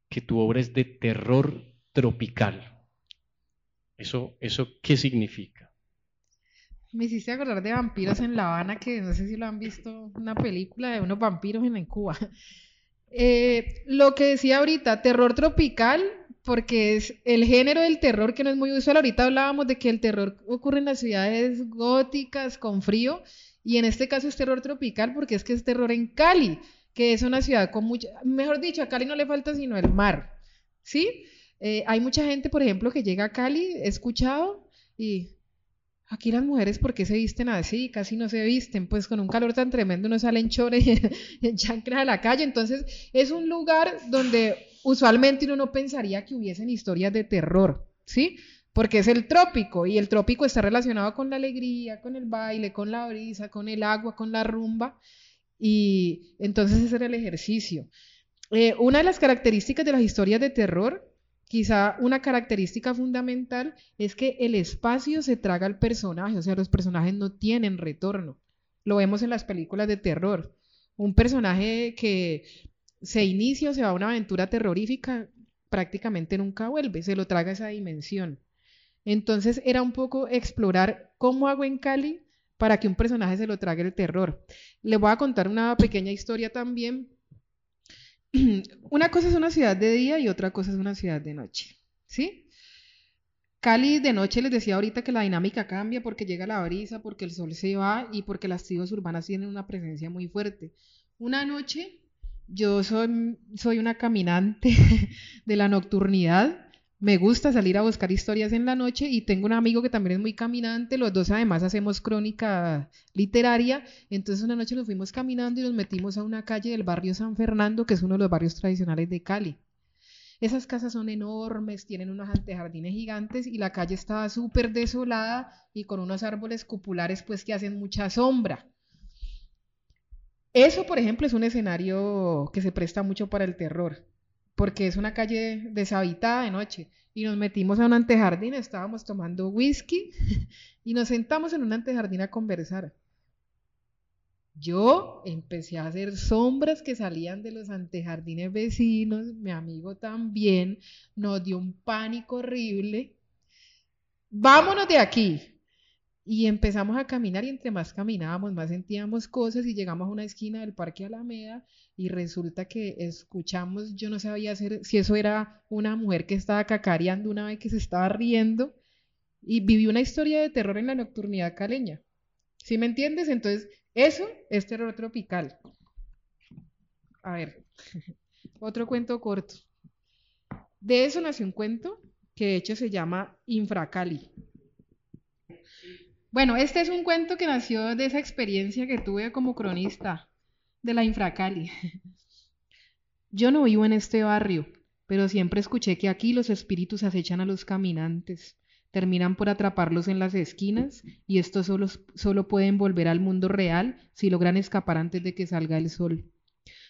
que tu obra es de terror tropical. ¿Eso, ¿Eso qué significa? Me hiciste acordar de vampiros en La Habana, que no sé si lo han visto, una película de unos vampiros en Cuba. (laughs) Eh, lo que decía ahorita, terror tropical, porque es el género del terror que no es muy usual. Ahorita hablábamos de que el terror ocurre en las ciudades góticas con frío, y en este caso es terror tropical porque es que es terror en Cali, que es una ciudad con mucha, mejor dicho, a Cali no le falta sino el mar, ¿sí? Eh, hay mucha gente, por ejemplo, que llega a Cali, he escuchado, y Aquí las mujeres, ¿por qué se visten así? Casi no se visten, pues con un calor tan tremendo no salen chores (laughs) en chanclas a la calle. Entonces, es un lugar donde usualmente uno no pensaría que hubiesen historias de terror, ¿sí? Porque es el trópico y el trópico está relacionado con la alegría, con el baile, con la brisa, con el agua, con la rumba. Y entonces ese era el ejercicio. Eh, una de las características de las historias de terror Quizá una característica fundamental es que el espacio se traga al personaje, o sea, los personajes no tienen retorno. Lo vemos en las películas de terror. Un personaje que se inicia o se va a una aventura terrorífica prácticamente nunca vuelve, se lo traga esa dimensión. Entonces era un poco explorar cómo hago en Cali para que un personaje se lo trague el terror. Le voy a contar una pequeña historia también. Una cosa es una ciudad de día y otra cosa es una ciudad de noche, ¿sí? Cali de noche les decía ahorita que la dinámica cambia porque llega la brisa, porque el sol se va y porque las tribus urbanas tienen una presencia muy fuerte. Una noche yo soy, soy una caminante (laughs) de la nocturnidad me gusta salir a buscar historias en la noche y tengo un amigo que también es muy caminante, los dos además hacemos crónica literaria, entonces una noche nos fuimos caminando y nos metimos a una calle del barrio San Fernando, que es uno de los barrios tradicionales de Cali. Esas casas son enormes, tienen unos antejardines gigantes y la calle estaba súper desolada y con unos árboles cupulares pues que hacen mucha sombra. Eso, por ejemplo, es un escenario que se presta mucho para el terror porque es una calle deshabitada de noche. Y nos metimos a un antejardín, estábamos tomando whisky (laughs) y nos sentamos en un antejardín a conversar. Yo empecé a hacer sombras que salían de los antejardines vecinos, mi amigo también, nos dio un pánico horrible. Vámonos de aquí, y empezamos a caminar y entre más caminábamos, más sentíamos cosas y llegamos a una esquina del Parque Alameda y resulta que escuchamos, yo no sabía si eso era una mujer que estaba cacareando una vez que se estaba riendo y viví una historia de terror en la nocturnidad caleña. ¿Sí me entiendes? Entonces, eso es terror tropical. A ver, (laughs) otro cuento corto. De eso nació un cuento que de hecho se llama Infracali. Bueno, este es un cuento que nació de esa experiencia que tuve como cronista de la Infracali. (laughs) Yo no vivo en este barrio, pero siempre escuché que aquí los espíritus acechan a los caminantes, terminan por atraparlos en las esquinas y estos solo, solo pueden volver al mundo real si logran escapar antes de que salga el sol.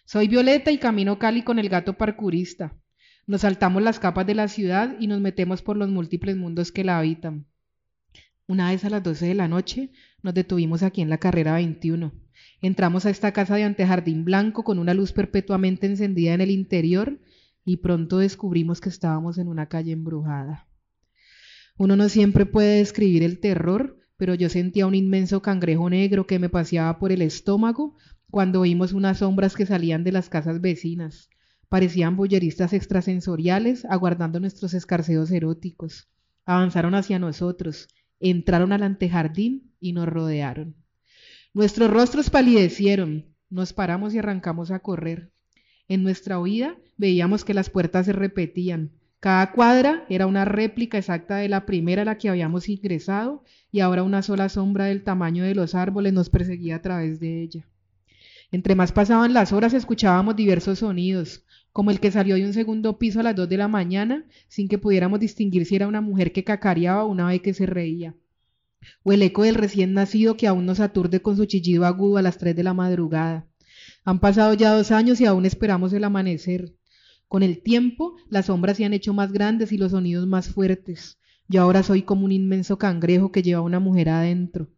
Soy Violeta y camino Cali con el gato parkurista. Nos saltamos las capas de la ciudad y nos metemos por los múltiples mundos que la habitan. Una vez a las 12 de la noche nos detuvimos aquí en la carrera 21. Entramos a esta casa de antejardín blanco con una luz perpetuamente encendida en el interior y pronto descubrimos que estábamos en una calle embrujada. Uno no siempre puede describir el terror, pero yo sentía un inmenso cangrejo negro que me paseaba por el estómago cuando vimos unas sombras que salían de las casas vecinas. Parecían boyeristas extrasensoriales aguardando nuestros escarceos eróticos. Avanzaron hacia nosotros entraron al antejardín y nos rodearon. Nuestros rostros palidecieron, nos paramos y arrancamos a correr. En nuestra huida veíamos que las puertas se repetían. Cada cuadra era una réplica exacta de la primera a la que habíamos ingresado y ahora una sola sombra del tamaño de los árboles nos perseguía a través de ella. Entre más pasaban las horas escuchábamos diversos sonidos, como el que salió de un segundo piso a las dos de la mañana, sin que pudiéramos distinguir si era una mujer que cacareaba o una vez que se reía, o el eco del recién nacido que aún nos aturde con su chillido agudo a las tres de la madrugada. Han pasado ya dos años y aún esperamos el amanecer. Con el tiempo, las sombras se han hecho más grandes y los sonidos más fuertes. Yo ahora soy como un inmenso cangrejo que lleva a una mujer adentro.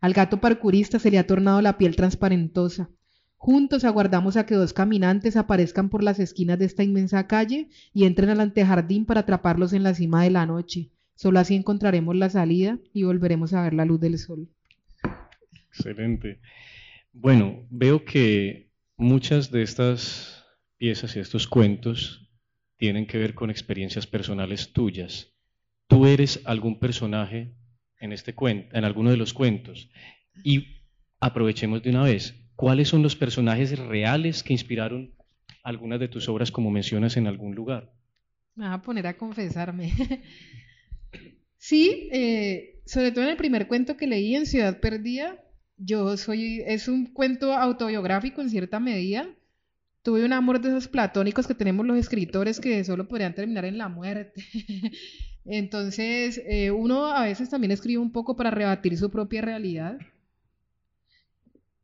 Al gato parcurista se le ha tornado la piel transparentosa. Juntos aguardamos a que dos caminantes aparezcan por las esquinas de esta inmensa calle y entren al antejardín para atraparlos en la cima de la noche. Solo así encontraremos la salida y volveremos a ver la luz del sol. Excelente. Bueno, veo que muchas de estas piezas y estos cuentos tienen que ver con experiencias personales tuyas. ¿Tú eres algún personaje en este cuento, en alguno de los cuentos? Y aprovechemos de una vez, ¿Cuáles son los personajes reales que inspiraron algunas de tus obras como mencionas en algún lugar? Me voy a poner a confesarme. (laughs) sí, eh, sobre todo en el primer cuento que leí en Ciudad Perdida, yo soy, es un cuento autobiográfico en cierta medida. Tuve un amor de esos platónicos que tenemos los escritores que solo podrían terminar en la muerte. (laughs) Entonces, eh, uno a veces también escribe un poco para rebatir su propia realidad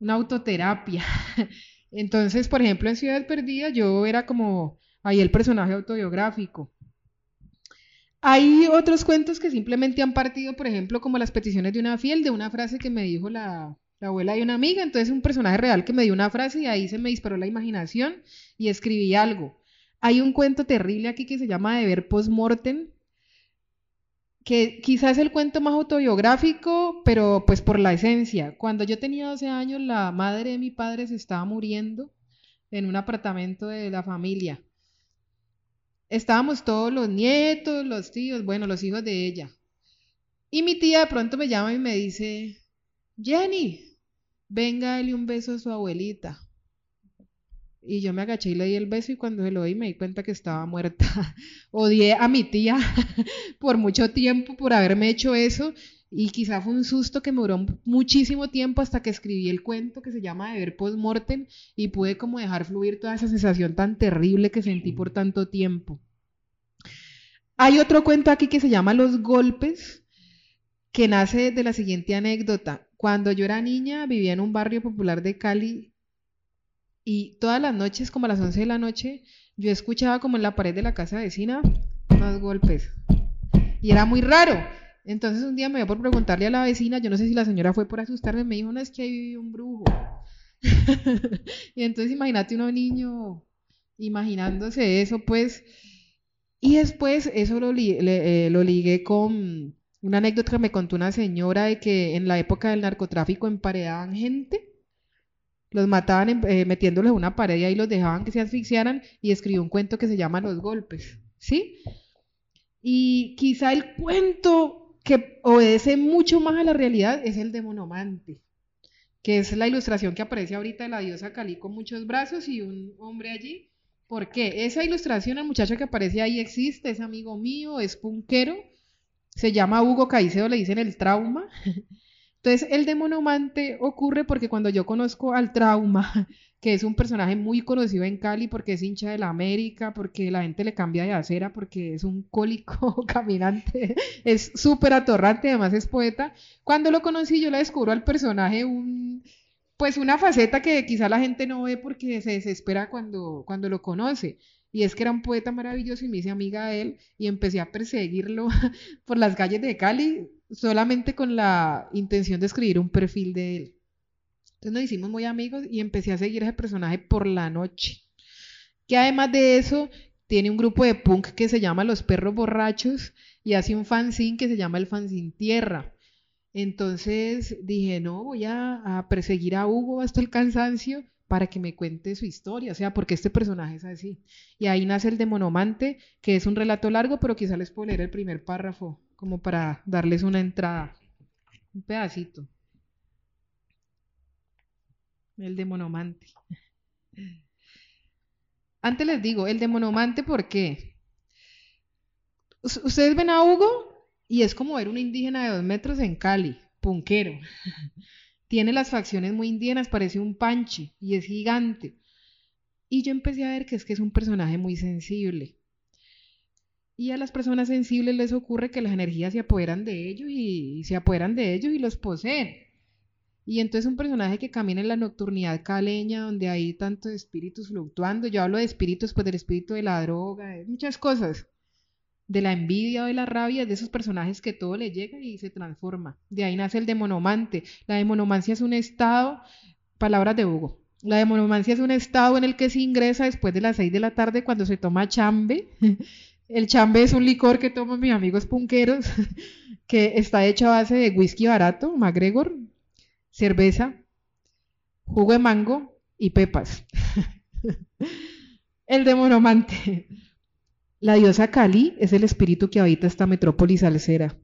una autoterapia. (laughs) Entonces, por ejemplo, en Ciudad Perdida yo era como ahí el personaje autobiográfico. Hay otros cuentos que simplemente han partido, por ejemplo, como las peticiones de una fiel, de una frase que me dijo la, abuela de una amiga, entonces un personaje real que me dio una frase y ahí se me disparó la imaginación y escribí algo. Hay un cuento terrible aquí que se llama Deber Postmortem, que quizás es el cuento más autobiográfico, pero pues por la esencia. Cuando yo tenía 12 años, la madre de mi padre se estaba muriendo en un apartamento de la familia. Estábamos todos los nietos, los tíos, bueno, los hijos de ella. Y mi tía de pronto me llama y me dice, Jenny, venga, dale un beso a su abuelita. Y yo me agaché y le di el beso y cuando se lo di me di cuenta que estaba muerta. (laughs) Odié a mi tía (laughs) por mucho tiempo por haberme hecho eso y quizá fue un susto que me duró muchísimo tiempo hasta que escribí el cuento que se llama Deber Postmortem y pude como dejar fluir toda esa sensación tan terrible que sentí por tanto tiempo. Hay otro cuento aquí que se llama Los Golpes, que nace de la siguiente anécdota. Cuando yo era niña vivía en un barrio popular de Cali y todas las noches, como a las 11 de la noche, yo escuchaba como en la pared de la casa vecina más golpes. Y era muy raro. Entonces un día me dio por preguntarle a la vecina, yo no sé si la señora fue por asustarme, me dijo, no, es que ahí vive un brujo. (laughs) y entonces imagínate un niño imaginándose eso, pues. Y después eso lo, eh, lo ligué con una anécdota que me contó una señora de que en la época del narcotráfico emparedaban gente los mataban eh, metiéndoles una pared y ahí los dejaban que se asfixiaran y escribió un cuento que se llama Los Golpes, ¿sí? Y quizá el cuento que obedece mucho más a la realidad es el de Monomante, que es la ilustración que aparece ahorita de la diosa Cali con muchos brazos y un hombre allí. ¿Por qué? Esa ilustración, el muchacho que aparece ahí existe, es amigo mío, es punquero, se llama Hugo Caicedo, le dicen el trauma. Entonces, el demonomante ocurre porque cuando yo conozco al trauma, (laughs) que es un personaje muy conocido en Cali porque es hincha de la América, porque la gente le cambia de acera, porque es un cólico (laughs) caminante, es súper atorrante, además es poeta. Cuando lo conocí, yo le descubro al personaje un, pues una faceta que quizá la gente no ve porque se desespera cuando, cuando lo conoce. Y es que era un poeta maravilloso y me hice amiga de él y empecé a perseguirlo (laughs) por las calles de Cali solamente con la intención de escribir un perfil de él. Entonces nos hicimos muy amigos y empecé a seguir ese personaje por la noche. Que además de eso, tiene un grupo de punk que se llama Los Perros Borrachos y hace un fanzine que se llama El Fanzine Tierra. Entonces dije, no, voy a, a, perseguir a Hugo hasta el cansancio para que me cuente su historia, o sea, porque este personaje es así. Y ahí nace el de Monomante, que es un relato largo, pero quizá les puedo leer el primer párrafo como para darles una entrada, un pedacito. El de monomante. Antes les digo, el de monomante, ¿por qué? Ustedes ven a Hugo y es como ver un indígena de dos metros en Cali, punquero. (laughs) Tiene las facciones muy indígenas, parece un panche y es gigante. Y yo empecé a ver que es que es un personaje muy sensible. Y a las personas sensibles les ocurre que las energías se apoderan de ellos y, se apoderan de ellos y los poseen. Y entonces un personaje que camina en la nocturnidad caleña, donde hay tantos espíritus fluctuando. Yo hablo de espíritus, pues del espíritu de la droga, de muchas cosas. De la envidia o de la rabia, de esos personajes que todo le llega y se transforma. De ahí nace el demonomante. La demonomancia es un estado, palabras de Hugo. La demonomancia es un estado en el que se ingresa después de las seis de la tarde cuando se toma chambe (laughs) El chambe es un licor que toman mis amigos punqueros, (laughs) que está hecho a base de whisky barato, MacGregor, cerveza, jugo de mango y pepas. (laughs) el demonomante. La diosa Kali es el espíritu que habita esta metrópolis alcera.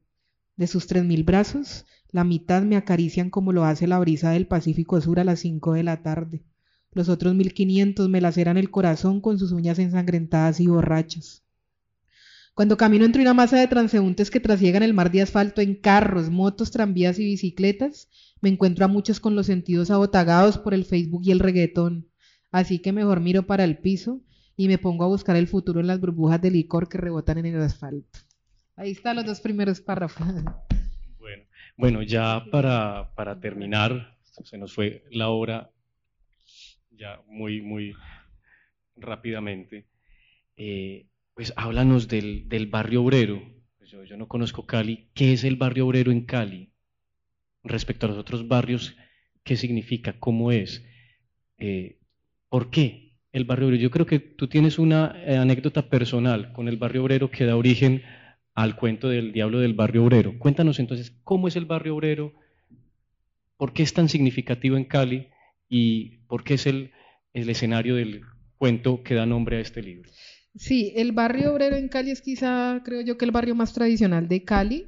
De sus tres mil brazos, la mitad me acarician como lo hace la brisa del Pacífico Sur a las cinco de la tarde. Los otros mil quinientos me laceran el corazón con sus uñas ensangrentadas y borrachas. Cuando camino entre una masa de transeúntes que trasiegan el mar de asfalto en carros, motos, tranvías y bicicletas, me encuentro a muchos con los sentidos abotagados por el Facebook y el reggaetón. Así que mejor miro para el piso y me pongo a buscar el futuro en las burbujas de licor que rebotan en el asfalto. Ahí están los dos primeros párrafos. (laughs) Bueno, bueno ya para, para terminar, se nos fue la hora ya muy, muy rápidamente. Eh, pues háblanos del, barrio obrero. Pues yo, no conozco Cali. ¿Qué es el barrio obrero en Cali? Respecto a los otros barrios, ¿qué significa? ¿Cómo es? Eh, ¿Por qué el barrio obrero? Yo creo que tú tienes una eh, anécdota personal con el barrio obrero que da origen al cuento del diablo del barrio obrero. Cuéntanos entonces cómo es el barrio obrero, por qué es tan significativo en Cali y por qué es el, el escenario del cuento que da nombre a este libro. Sí, el barrio obrero en Cali es quizá, creo yo, que el barrio más tradicional de Cali.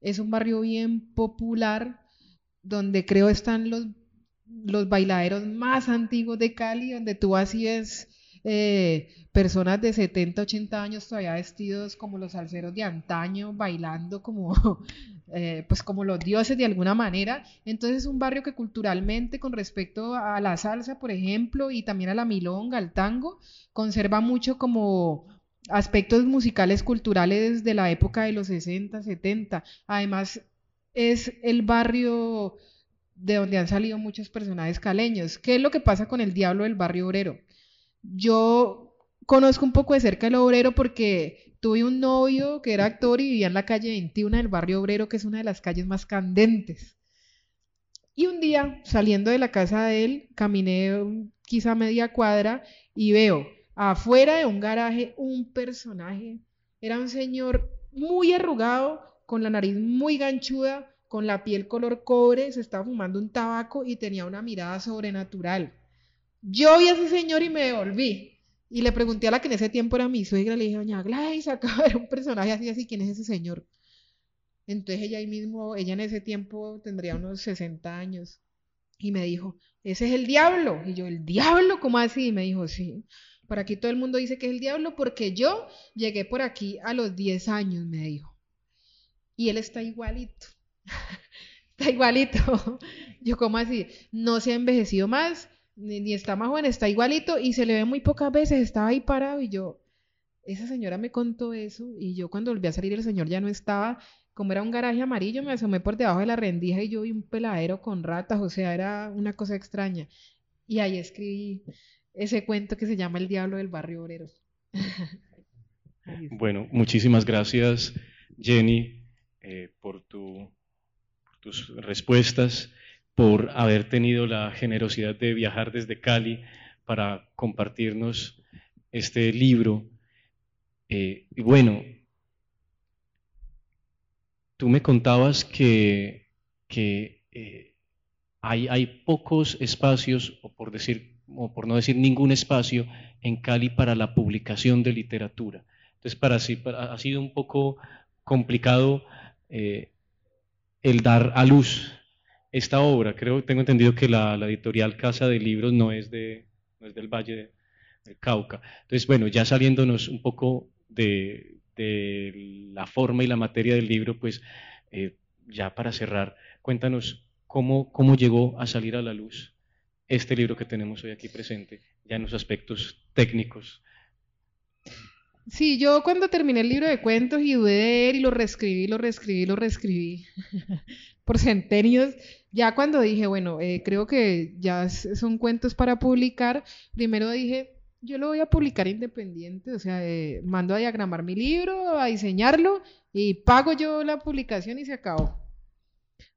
Es un barrio bien popular, donde creo están los, los bailaderos más antiguos de Cali, donde tú así es eh, personas de 70, 80 años todavía vestidos como los salseros de antaño, bailando como, eh, pues como los dioses de alguna manera. Entonces es un barrio que culturalmente, con respecto a la salsa, por ejemplo, y también a la milonga, al tango, conserva mucho como aspectos musicales culturales de la época de los 60, 70. Además, es el barrio de donde han salido muchos personajes caleños. ¿Qué es lo que pasa con el diablo del barrio obrero? Yo conozco un poco de cerca el obrero porque tuve un novio que era actor y vivía en la calle 21 del barrio obrero, que es una de las calles más candentes. Y un día, saliendo de la casa de él, caminé quizá media cuadra y veo afuera de un garaje un personaje. Era un señor muy arrugado, con la nariz muy ganchuda, con la piel color cobre, se estaba fumando un tabaco y tenía una mirada sobrenatural. Yo vi a ese señor y me devolví. Y le pregunté a la que en ese tiempo era mi suegra, le dije, doña Gladys, acaba de ver un personaje así, así, ¿quién es ese señor? Entonces ella ahí mismo, ella en ese tiempo tendría unos 60 años. Y me dijo, ese es el diablo. Y yo, ¿el diablo? ¿Cómo así? Y me dijo, sí. Por aquí todo el mundo dice que es el diablo porque yo llegué por aquí a los 10 años, me dijo. Y él está igualito. (laughs) está igualito. (laughs) Yo, ¿cómo así? No se ha envejecido más, ni, está más joven, está igualito y se le ve muy pocas veces, estaba ahí parado y yo, esa señora me contó eso y yo cuando volví a salir el señor ya no estaba, como era un garaje amarillo, me asomé por debajo de la rendija y yo vi un peladero con ratas, o sea, era una cosa extraña. Y ahí escribí ese cuento que se llama El Diablo del Barrio Obrero. (laughs) bueno, muchísimas gracias Jenny eh, por, tu, por tus respuestas por haber tenido la generosidad de viajar desde Cali para compartirnos este libro. Eh, y bueno, tú me contabas que, eh, hay, pocos espacios, o por, decir, o por no decir ningún espacio, en Cali para la publicación de literatura. Entonces, para, para ha sido un poco complicado eh, el dar a luz esta obra. Creo, tengo entendido que la, editorial Casa de Libros no es, de, no es del Valle del Cauca. Entonces, bueno, ya saliéndonos un poco de, la forma y la materia del libro, pues eh, ya para cerrar, cuéntanos cómo, cómo llegó a salir a la luz este libro que tenemos hoy aquí presente, ya en los aspectos técnicos. Sí, yo cuando terminé el libro de cuentos y dudé de él y lo reescribí, lo reescribí, lo reescribí (laughs) por centenios, ya cuando dije, bueno, eh, creo que ya son cuentos para publicar, primero dije, yo lo voy a publicar independiente, o sea, eh, mando a diagramar mi libro, a diseñarlo y pago yo la publicación y se acabó.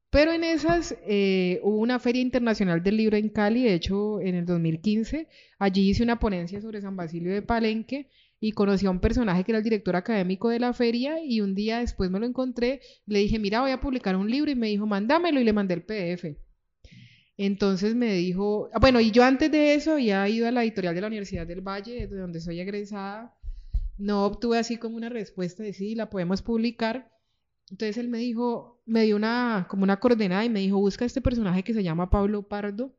Pero en esas eh, hubo una feria internacional del libro en Cali, de hecho en el 2015, allí hice una ponencia sobre San Basilio de Palenque y conocí a un personaje que era el director académico de la feria y un día después me lo encontré, le dije, mira, voy a publicar un libro y me dijo, mándamelo y le mandé el PDF. Entonces me dijo, ah, bueno, y yo antes de eso había ido a la editorial de la Universidad del Valle, de donde soy egresada, no obtuve así como una respuesta de sí, la podemos publicar. Entonces él me dijo, me dio una, como una coordenada y me dijo, busca este personaje que se llama Pablo Pardo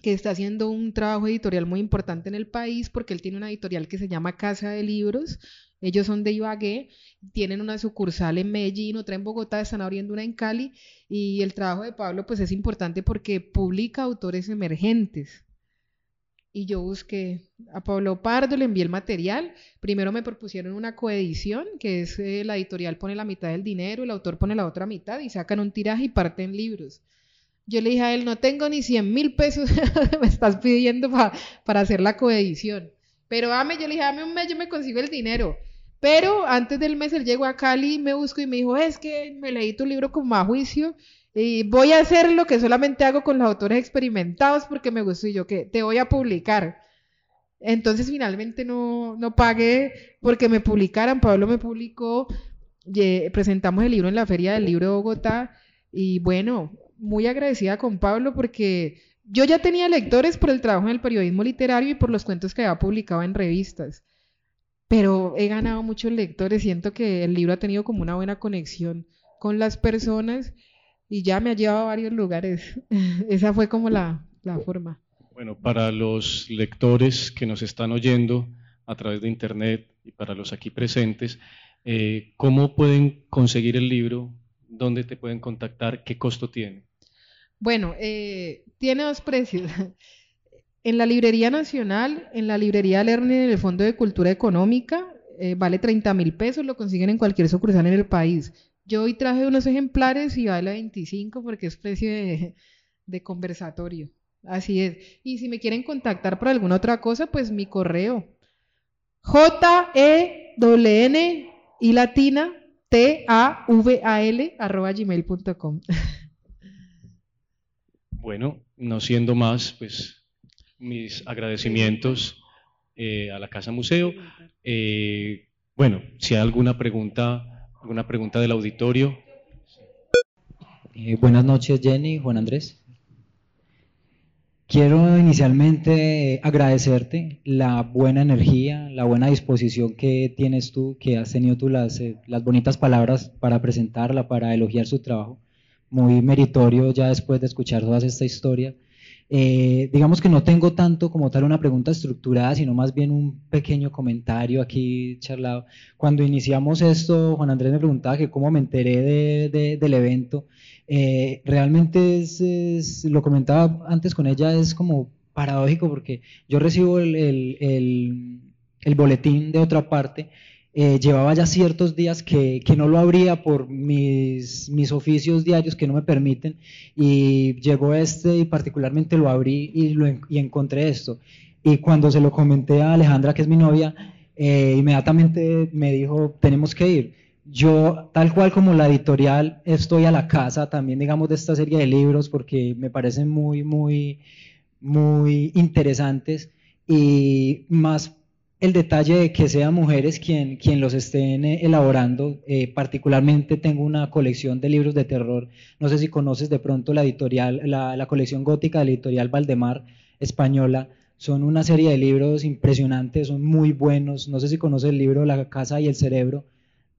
que está haciendo un trabajo editorial muy importante en el país porque él tiene una editorial que se llama Casa de Libros. Ellos son de Ibagué, tienen una sucursal en Medellín, otra en Bogotá, están abriendo una en Cali y el trabajo de Pablo pues es importante porque publica autores emergentes. Y yo busqué a Pablo Pardo, le envié el material. Primero me propusieron una coedición, que es eh, la editorial pone la mitad del dinero, el autor pone la otra mitad y sacan un tiraje y parten libros. Yo le dije a él, no tengo ni 100 mil pesos, (laughs) me estás pidiendo para hacer la coedición. Pero dame, yo le dije, dame un mes, yo me consigo el dinero. Pero antes del mes él llegó a Cali, me buscó y me dijo, es que me leí tu libro con más juicio y voy a hacer lo que solamente hago con los autores experimentados porque me gustó y yo que te voy a publicar. Entonces finalmente no, no pagué porque me publicaran, Pablo me publicó presentamos el libro en la Feria del Libro de Bogotá y bueno, muy agradecida con Pablo porque yo ya tenía lectores por el trabajo en el periodismo literario y por los cuentos que había publicado en revistas, pero he ganado muchos lectores, siento que el libro ha tenido como una buena conexión con las personas y ya me ha llevado a varios lugares. (laughs) Esa fue como la, la forma. Bueno, para los lectores que nos están oyendo a través de Internet y para los aquí presentes, eh, ¿cómo pueden conseguir el libro? ¿Dónde te pueden contactar? ¿Qué costo tiene? Bueno, eh, tiene dos precios. (laughs) En la Librería Nacional, en la Librería Lerner, en el Fondo de Cultura Económica, eh, vale 30 mil pesos, lo consiguen en cualquier sucursal en el país. Yo hoy traje unos ejemplares y vale 25 porque es precio (laughs) de, conversatorio. Así es. Y si me quieren contactar por alguna otra cosa, pues mi correo. J E N y latina T A V A L arroba gmail.com. (laughs) Bueno, no siendo más, pues mis agradecimientos eh, a la Casa Museo. Eh, bueno, si hay alguna pregunta, alguna pregunta del auditorio. Eh, buenas noches, Jenny, Juan Andrés. Quiero inicialmente agradecerte la buena energía, la buena disposición que tienes tú, que has tenido tú las, las bonitas palabras para presentarla, para elogiar su trabajo muy meritorio ya después de escuchar toda esta historia. Eh, digamos que no tengo tanto como tal una pregunta estructurada, sino más bien un pequeño comentario aquí charlado. Cuando iniciamos esto, Juan Andrés me preguntaba que cómo me enteré de, del evento. Eh, realmente lo comentaba antes con ella, es como paradójico porque yo recibo el, el boletín de otra parte eh, llevaba ya ciertos días que, que, no lo abría por mis, mis oficios diarios que no me permiten y llegó este y particularmente lo abrí y, lo, y encontré esto. Y cuando se lo comenté a Alejandra, que es mi novia, eh, inmediatamente me dijo, tenemos que ir. Yo, tal cual como la editorial, estoy a la casa también, digamos, de esta serie de libros porque me parecen muy, muy, muy interesantes y más el detalle de que sean mujeres quien, quien los estén eh, elaborando. Eh, particularmente tengo una colección de libros de terror. No sé si conoces de pronto la editorial, la, colección gótica de la editorial Valdemar española. Son una serie de libros impresionantes, son muy buenos. No sé si conoces el libro La casa y el cerebro.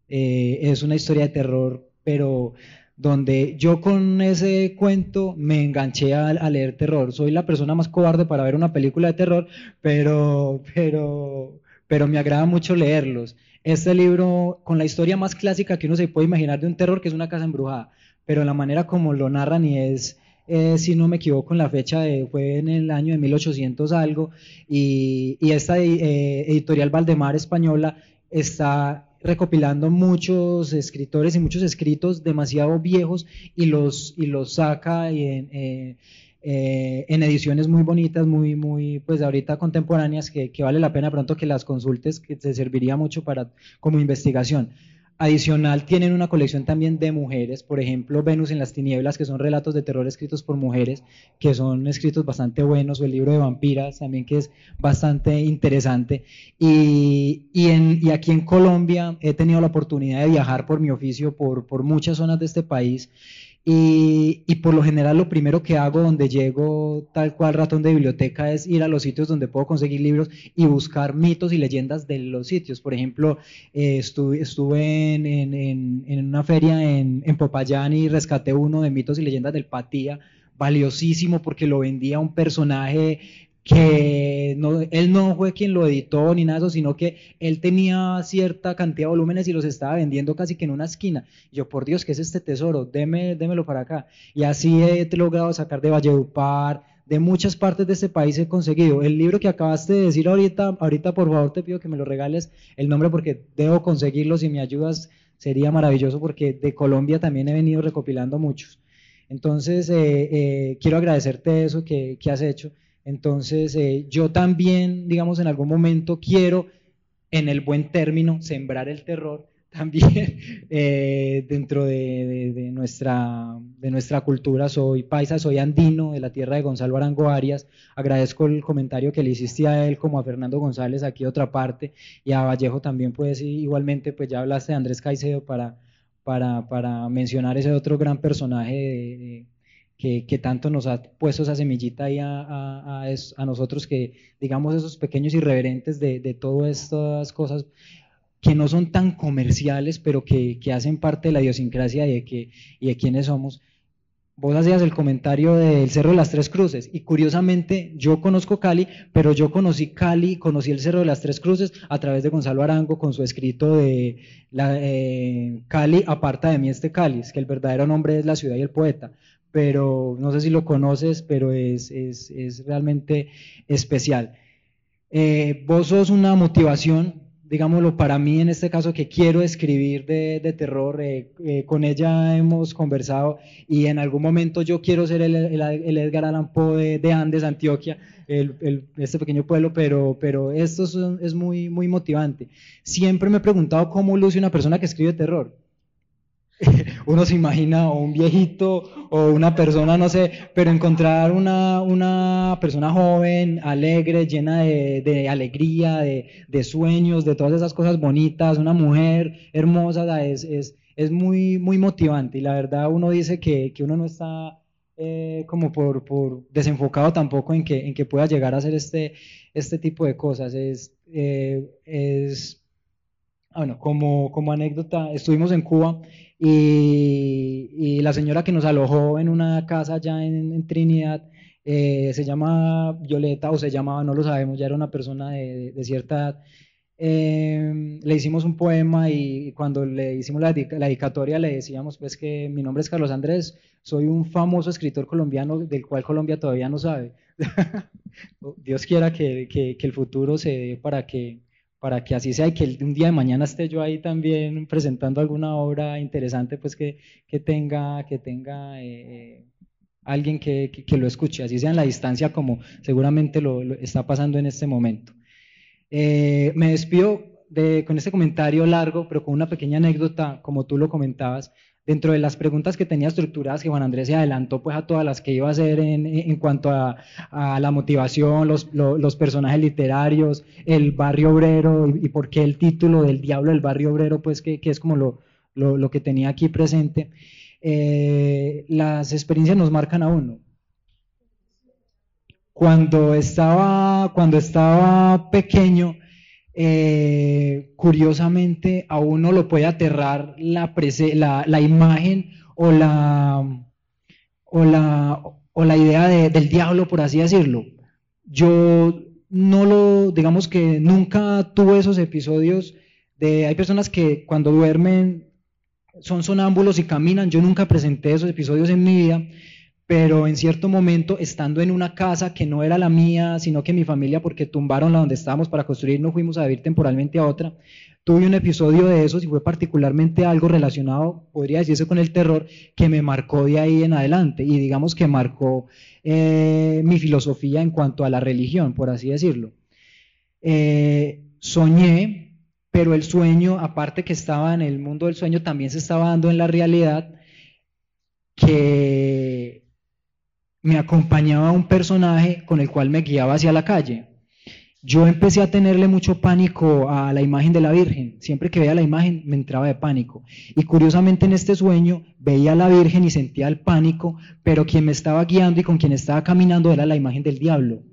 Eh, es una historia de terror, pero donde yo con ese cuento me enganché a, leer terror. Soy la persona más cobarde para ver una película de terror, pero, pero, pero me agrada mucho leerlos. Este libro, con la historia más clásica que uno se puede imaginar de un terror, que es una casa embrujada, pero la manera como lo narran y es, si no me equivoco, en la fecha de, fue en el año de 1800 algo, y, y esta eh, editorial Valdemar española está recopilando muchos escritores y muchos escritos demasiado viejos y los, y los saca en, eh, eh, en ediciones muy bonitas, muy, muy, pues ahorita contemporáneas, que, que, vale la pena pronto que las consultes, que te serviría mucho para, como investigación. Adicional, tienen una colección también de mujeres, por ejemplo, Venus en las tinieblas, que son relatos de terror escritos por mujeres, que son escritos bastante buenos, o el libro de vampiras también, que es bastante interesante. Y, en, y aquí en Colombia he tenido la oportunidad de viajar por mi oficio por muchas zonas de este país y, por lo general lo primero que hago donde llego tal cual ratón de biblioteca es ir a los sitios donde puedo conseguir libros y buscar mitos y leyendas de los sitios. Por ejemplo, eh, estuve, en, una feria en, en Popayán y rescaté uno de mitos y leyendas del Patía, valiosísimo porque lo vendía un personaje que no, él no fue quien lo editó ni nada de eso, sino que él tenía cierta cantidad de volúmenes y los estaba vendiendo casi que en una esquina. yo, por Dios, ¿qué es este tesoro? Deme, démelo para acá. Y así he logrado sacar de Valledupar, de muchas partes de este país he conseguido. El libro que acabaste de decir ahorita, ahorita por favor te pido que me lo regales el nombre porque debo conseguirlo. Si me ayudas sería maravilloso porque de Colombia también he venido recopilando muchos. Entonces, eh, eh, quiero agradecerte eso que, que has hecho. Entonces, eh, yo también, digamos, en algún momento quiero, en el buen término, sembrar el terror, (laughs) también eh, dentro de, nuestra, de nuestra cultura. Soy paisa, soy andino de la tierra de Gonzalo Arango Arias. Agradezco el comentario que le hiciste a él como a Fernando González aquí otra parte y a Vallejo también pues igualmente pues ya hablaste de Andrés Caicedo para, para, para mencionar ese otro gran personaje que, tanto nos ha puesto esa semillita ahí a, a, a, nosotros que digamos esos pequeños irreverentes de, todas estas cosas que no son tan comerciales, pero que, hacen parte de la idiosincrasia y de, que, y de quiénes somos. Vos hacías el comentario del Cerro de las Tres Cruces y curiosamente yo conozco Cali, pero yo conocí Cali, conocí el Cerro de las Tres Cruces a través de Gonzalo Arango con su escrito de la, eh, Cali aparta de mí este cáliz, que el verdadero nombre es la ciudad y el poeta, pero no sé si lo conoces, pero es, es, realmente especial. Eh, vos sos una motivación digámoslo, para mí en este caso que quiero escribir de, terror, eh, eh, con ella hemos conversado y en algún momento yo quiero ser el, Edgar Allan Poe de, Andes, Antioquia, este pequeño pueblo, pero, pero esto es, es, muy, muy motivante. Siempre me he preguntado cómo luce una persona que escribe terror. (laughs) uno se imagina o un viejito o una persona, no sé, pero encontrar una, una persona joven, alegre, llena de, alegría, de, sueños, de todas esas cosas bonitas, una mujer hermosa, es, es, es muy, muy motivante. Y la verdad uno dice que, que uno no está eh, como por, por, desenfocado tampoco en que, en que pueda llegar a hacer este, este tipo de cosas. Es, eh, es bueno, como, como anécdota, estuvimos en Cuba y, la señora que nos alojó en una casa allá en, Trinidad eh, se llama Violeta o se llamaba, no lo sabemos, ya era una persona de, cierta edad. Eh, le hicimos un poema y cuando le hicimos la, dedicatoria le decíamos pues que mi nombre es Carlos Andrés, soy un famoso escritor colombiano del cual Colombia todavía no sabe. (laughs) Dios quiera que, que, que el futuro se dé para que para que así sea y que un día de mañana esté yo ahí también presentando alguna obra interesante, pues que, que tenga, que tenga eh, alguien que, que, lo escuche, así sea en la distancia como seguramente lo, está pasando en este momento. Eh, me despido de, con este comentario largo, pero con una pequeña anécdota, como tú lo comentabas, dentro de las preguntas que tenía estructuradas, que Juan Andrés se adelantó pues a todas las que iba a hacer en, en cuanto a, la motivación, los, los, personajes literarios, el barrio obrero y, por qué el título del diablo del barrio obrero, pues que, que es como lo, lo, lo, que tenía aquí presente. Eh, las experiencias nos marcan a uno. Cuando estaba, cuando estaba pequeño, eh, curiosamente a uno lo puede aterrar la, imagen o la idea del diablo, por así decirlo. Yo no lo, digamos que nunca tuve esos episodios de, hay personas que cuando duermen son sonámbulos y caminan, yo nunca presenté esos episodios en mi vida, pero en cierto momento, estando en una casa que no era la mía, sino que mi familia, porque tumbaron la donde estábamos para construir, nos fuimos a vivir temporalmente a otra, tuve un episodio de esos y fue particularmente algo relacionado, podría decirse, con el terror que me marcó de ahí en adelante y digamos que marcó eh, mi filosofía en cuanto a la religión, por así decirlo. Eh, soñé, pero el sueño, aparte que estaba en el mundo del sueño, también se estaba dando en la realidad que me acompañaba un personaje con el cual me guiaba hacia la calle. Yo empecé a tenerle mucho pánico a la imagen de la Virgen. Siempre que veía la imagen me entraba de pánico. Y curiosamente en este sueño veía a la Virgen y sentía el pánico, pero quien me estaba guiando y con quien estaba caminando era la imagen del diablo.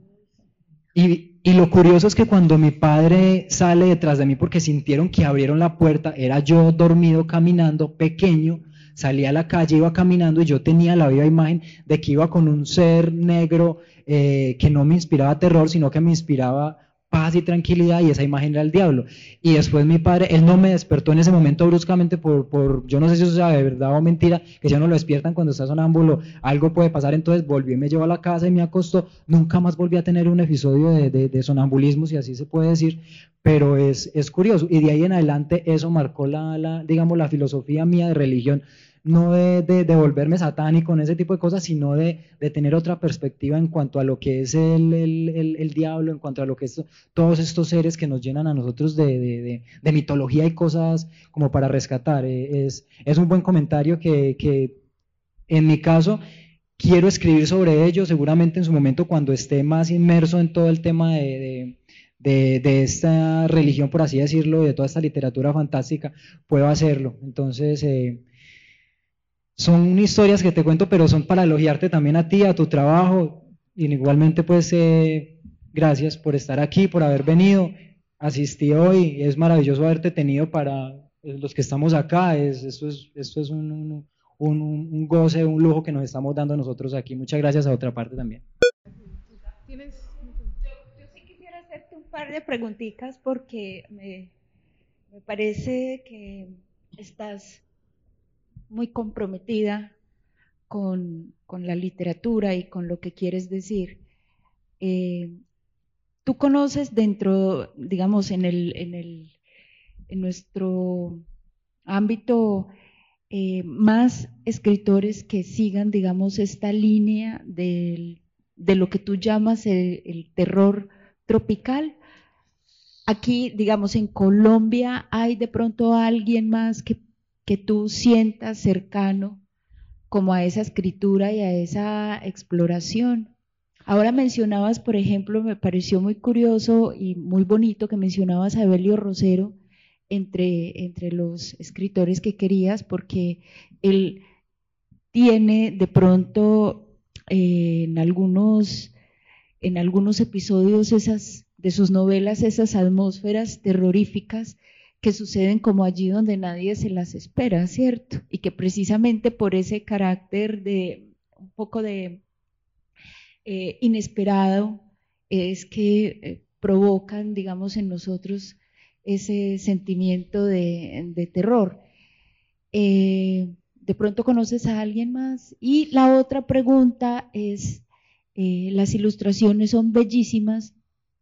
Y, y lo curioso es que cuando mi padre sale detrás de mí porque sintieron que abrieron la puerta, era yo dormido caminando, pequeño, salía a la calle, iba caminando y yo tenía la viva imagen de que iba con un ser negro eh, que no me inspiraba terror, sino que me inspiraba paz y tranquilidad y esa imagen era el diablo. Y después mi padre, él no me despertó en ese momento bruscamente por, por yo no sé si eso sea de verdad o mentira, que ya no lo despiertan cuando está sonámbulo, algo puede pasar, entonces volví me llevó a la casa y me acostó, nunca más volví a tener un episodio de, de, sonambulismo, si así se puede decir, pero es, es curioso. Y de ahí en adelante eso marcó la, la, digamos, la filosofía mía de religión no de, de, volverme satánico en ese tipo de cosas, sino de, de, tener otra perspectiva en cuanto a lo que es el, el, el, diablo, en cuanto a lo que es todos estos seres que nos llenan a nosotros de, mitología y cosas como para rescatar. Eh, es, es un buen comentario que, que en mi caso quiero escribir sobre ello, seguramente en su momento cuando esté más inmerso en todo el tema de, de, de, esta religión, por así decirlo, de toda esta literatura fantástica, puedo hacerlo. Entonces, eh, son historias que te cuento, pero son para elogiarte también a ti, a tu trabajo. Y igualmente, pues, eh, gracias por estar aquí, por haber venido. Asistí hoy, es maravilloso haberte tenido para los que estamos acá. Es, esto es, esto es un, un, un goce, un lujo que nos estamos dando nosotros aquí. Muchas gracias a otra parte también. Yo, yo sí quisiera hacerte un par de preguntitas porque me, me parece que estás muy comprometida con, la literatura y con lo que quieres decir. Eh, tú conoces dentro, digamos, en, el, en, el, en nuestro ámbito eh, más escritores que sigan, digamos, esta línea de lo que tú llamas el terror tropical. Aquí, digamos, en Colombia, ¿hay de pronto alguien más que que tú sientas cercano como a esa escritura y a esa exploración. Ahora mencionabas, por ejemplo, me pareció muy curioso y muy bonito que mencionabas a Evelio Rosero entre, entre los escritores que querías, porque él tiene de pronto eh, en, algunos, en algunos episodios esas, de sus novelas esas atmósferas terroríficas que suceden como allí donde nadie se las espera, ¿cierto? Y que precisamente por ese carácter de un poco de eh, inesperado es que eh, provocan, digamos, en nosotros ese sentimiento de, terror. Eh, de pronto conoces a alguien más. Y la otra pregunta es, las ilustraciones son bellísimas.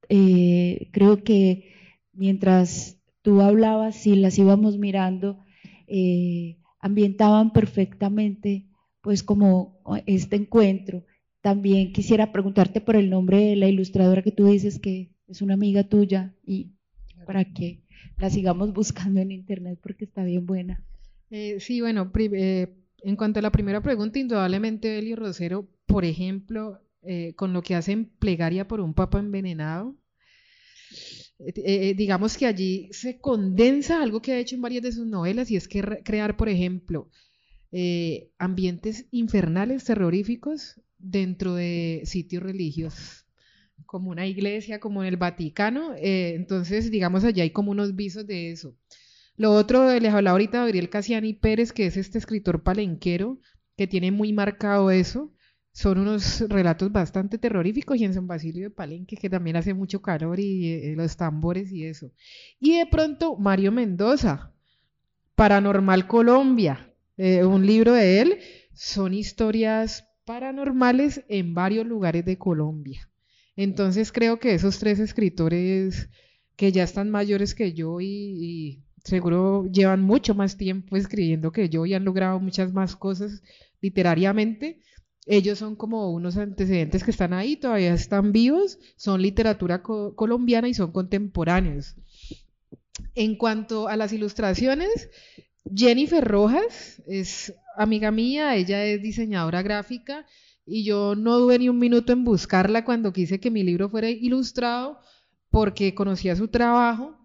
Creo que mientras tú hablabas y las íbamos mirando, eh, ambientaban perfectamente, pues como este encuentro. También quisiera preguntarte por el nombre de la ilustradora que tú dices que es una amiga tuya y para que la sigamos buscando en internet porque está bien buena. Eh, sí, bueno, eh, en cuanto a la primera pregunta, indudablemente Elio Rosero, por ejemplo, con lo que hacen plegaria por un papa envenenado, eh, eh, digamos que allí se condensa algo que ha hecho en varias de sus novelas y es que crear, por ejemplo, eh, ambientes infernales, terroríficos dentro de sitios religiosos, como una iglesia, como en el Vaticano. entonces, digamos, allí hay como unos visos de eso. Lo otro, les hablaba ahorita Gabriel Casiani Pérez, que es este escritor palenquero, que tiene muy marcado eso son unos relatos bastante terroríficos y en San Basilio de Palenque, que también hace mucho calor y eh, los tambores y eso. Y de pronto Mario Mendoza, Paranormal Colombia, eh, un libro de él, son historias paranormales en varios lugares de Colombia. Entonces creo que esos tres escritores que ya están mayores que yo y, y seguro llevan mucho más tiempo escribiendo que yo y han logrado muchas más cosas literariamente, ellos son como unos antecedentes que están ahí, todavía están vivos, son literatura colombiana y son contemporáneos. En cuanto a las ilustraciones, Jennifer Rojas es amiga mía, ella es diseñadora gráfica y yo no dudé ni un minuto en buscarla cuando quise que mi libro fuera ilustrado porque conocía su trabajo.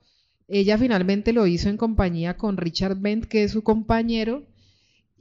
Ella finalmente lo hizo en compañía con Richard Bent, que es su compañero,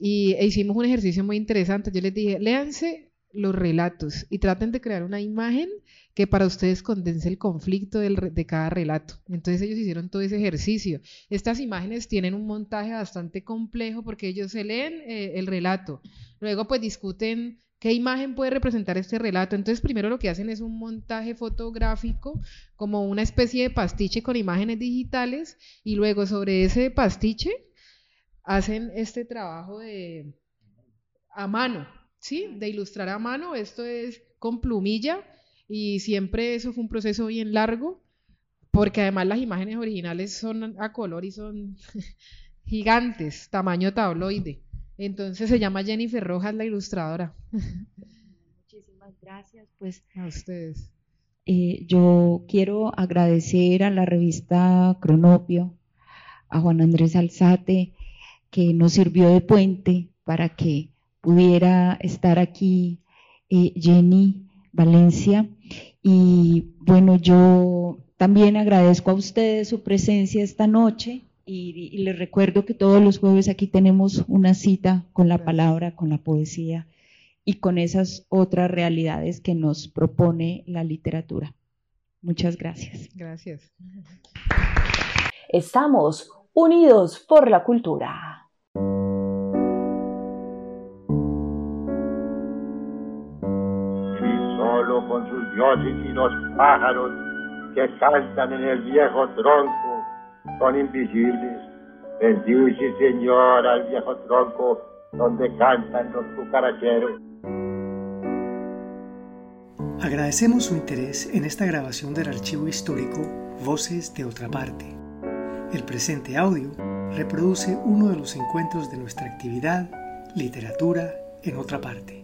y e hicimos un ejercicio muy interesante. Yo les dije, léanse los relatos y traten de crear una imagen que para ustedes condense el conflicto de cada relato. Entonces ellos hicieron todo ese ejercicio. Estas imágenes tienen un montaje bastante complejo porque ellos se leen eh, el relato, luego pues discuten qué imagen puede representar este relato. Entonces primero lo que hacen es un montaje fotográfico como una especie de pastiche con imágenes digitales y luego sobre ese pastiche hacen este trabajo de a mano, ¿sí? De ilustrar a mano. Esto es con plumilla y siempre eso fue un proceso bien largo porque además las imágenes originales son a color y son (laughs) gigantes, tamaño tabloide. Entonces se llama Jennifer Rojas, la ilustradora. (laughs) Muchísimas gracias. Pues a ustedes. Eh, yo quiero agradecer a la revista Cronopio, a Juan Andrés Alzate, que nos sirvió de puente para que pudiera estar aquí eh, Jenny Valencia. Y bueno, yo también agradezco a ustedes su presencia esta noche y, les recuerdo que todos los jueves aquí tenemos una cita con la palabra, con la poesía y con esas otras realidades que nos propone la literatura. Muchas gracias. Gracias. Estamos unidos por la cultura. Y solo con sus dioses y los pájaros que cantan en el viejo tronco son invisibles. Bendice, Señor, al viejo tronco donde cantan los cucaracheros. Agradecemos su interés en esta grabación del archivo histórico Voces de otra parte. El presente audio reproduce uno de los encuentros de nuestra actividad Literatura en otra parte.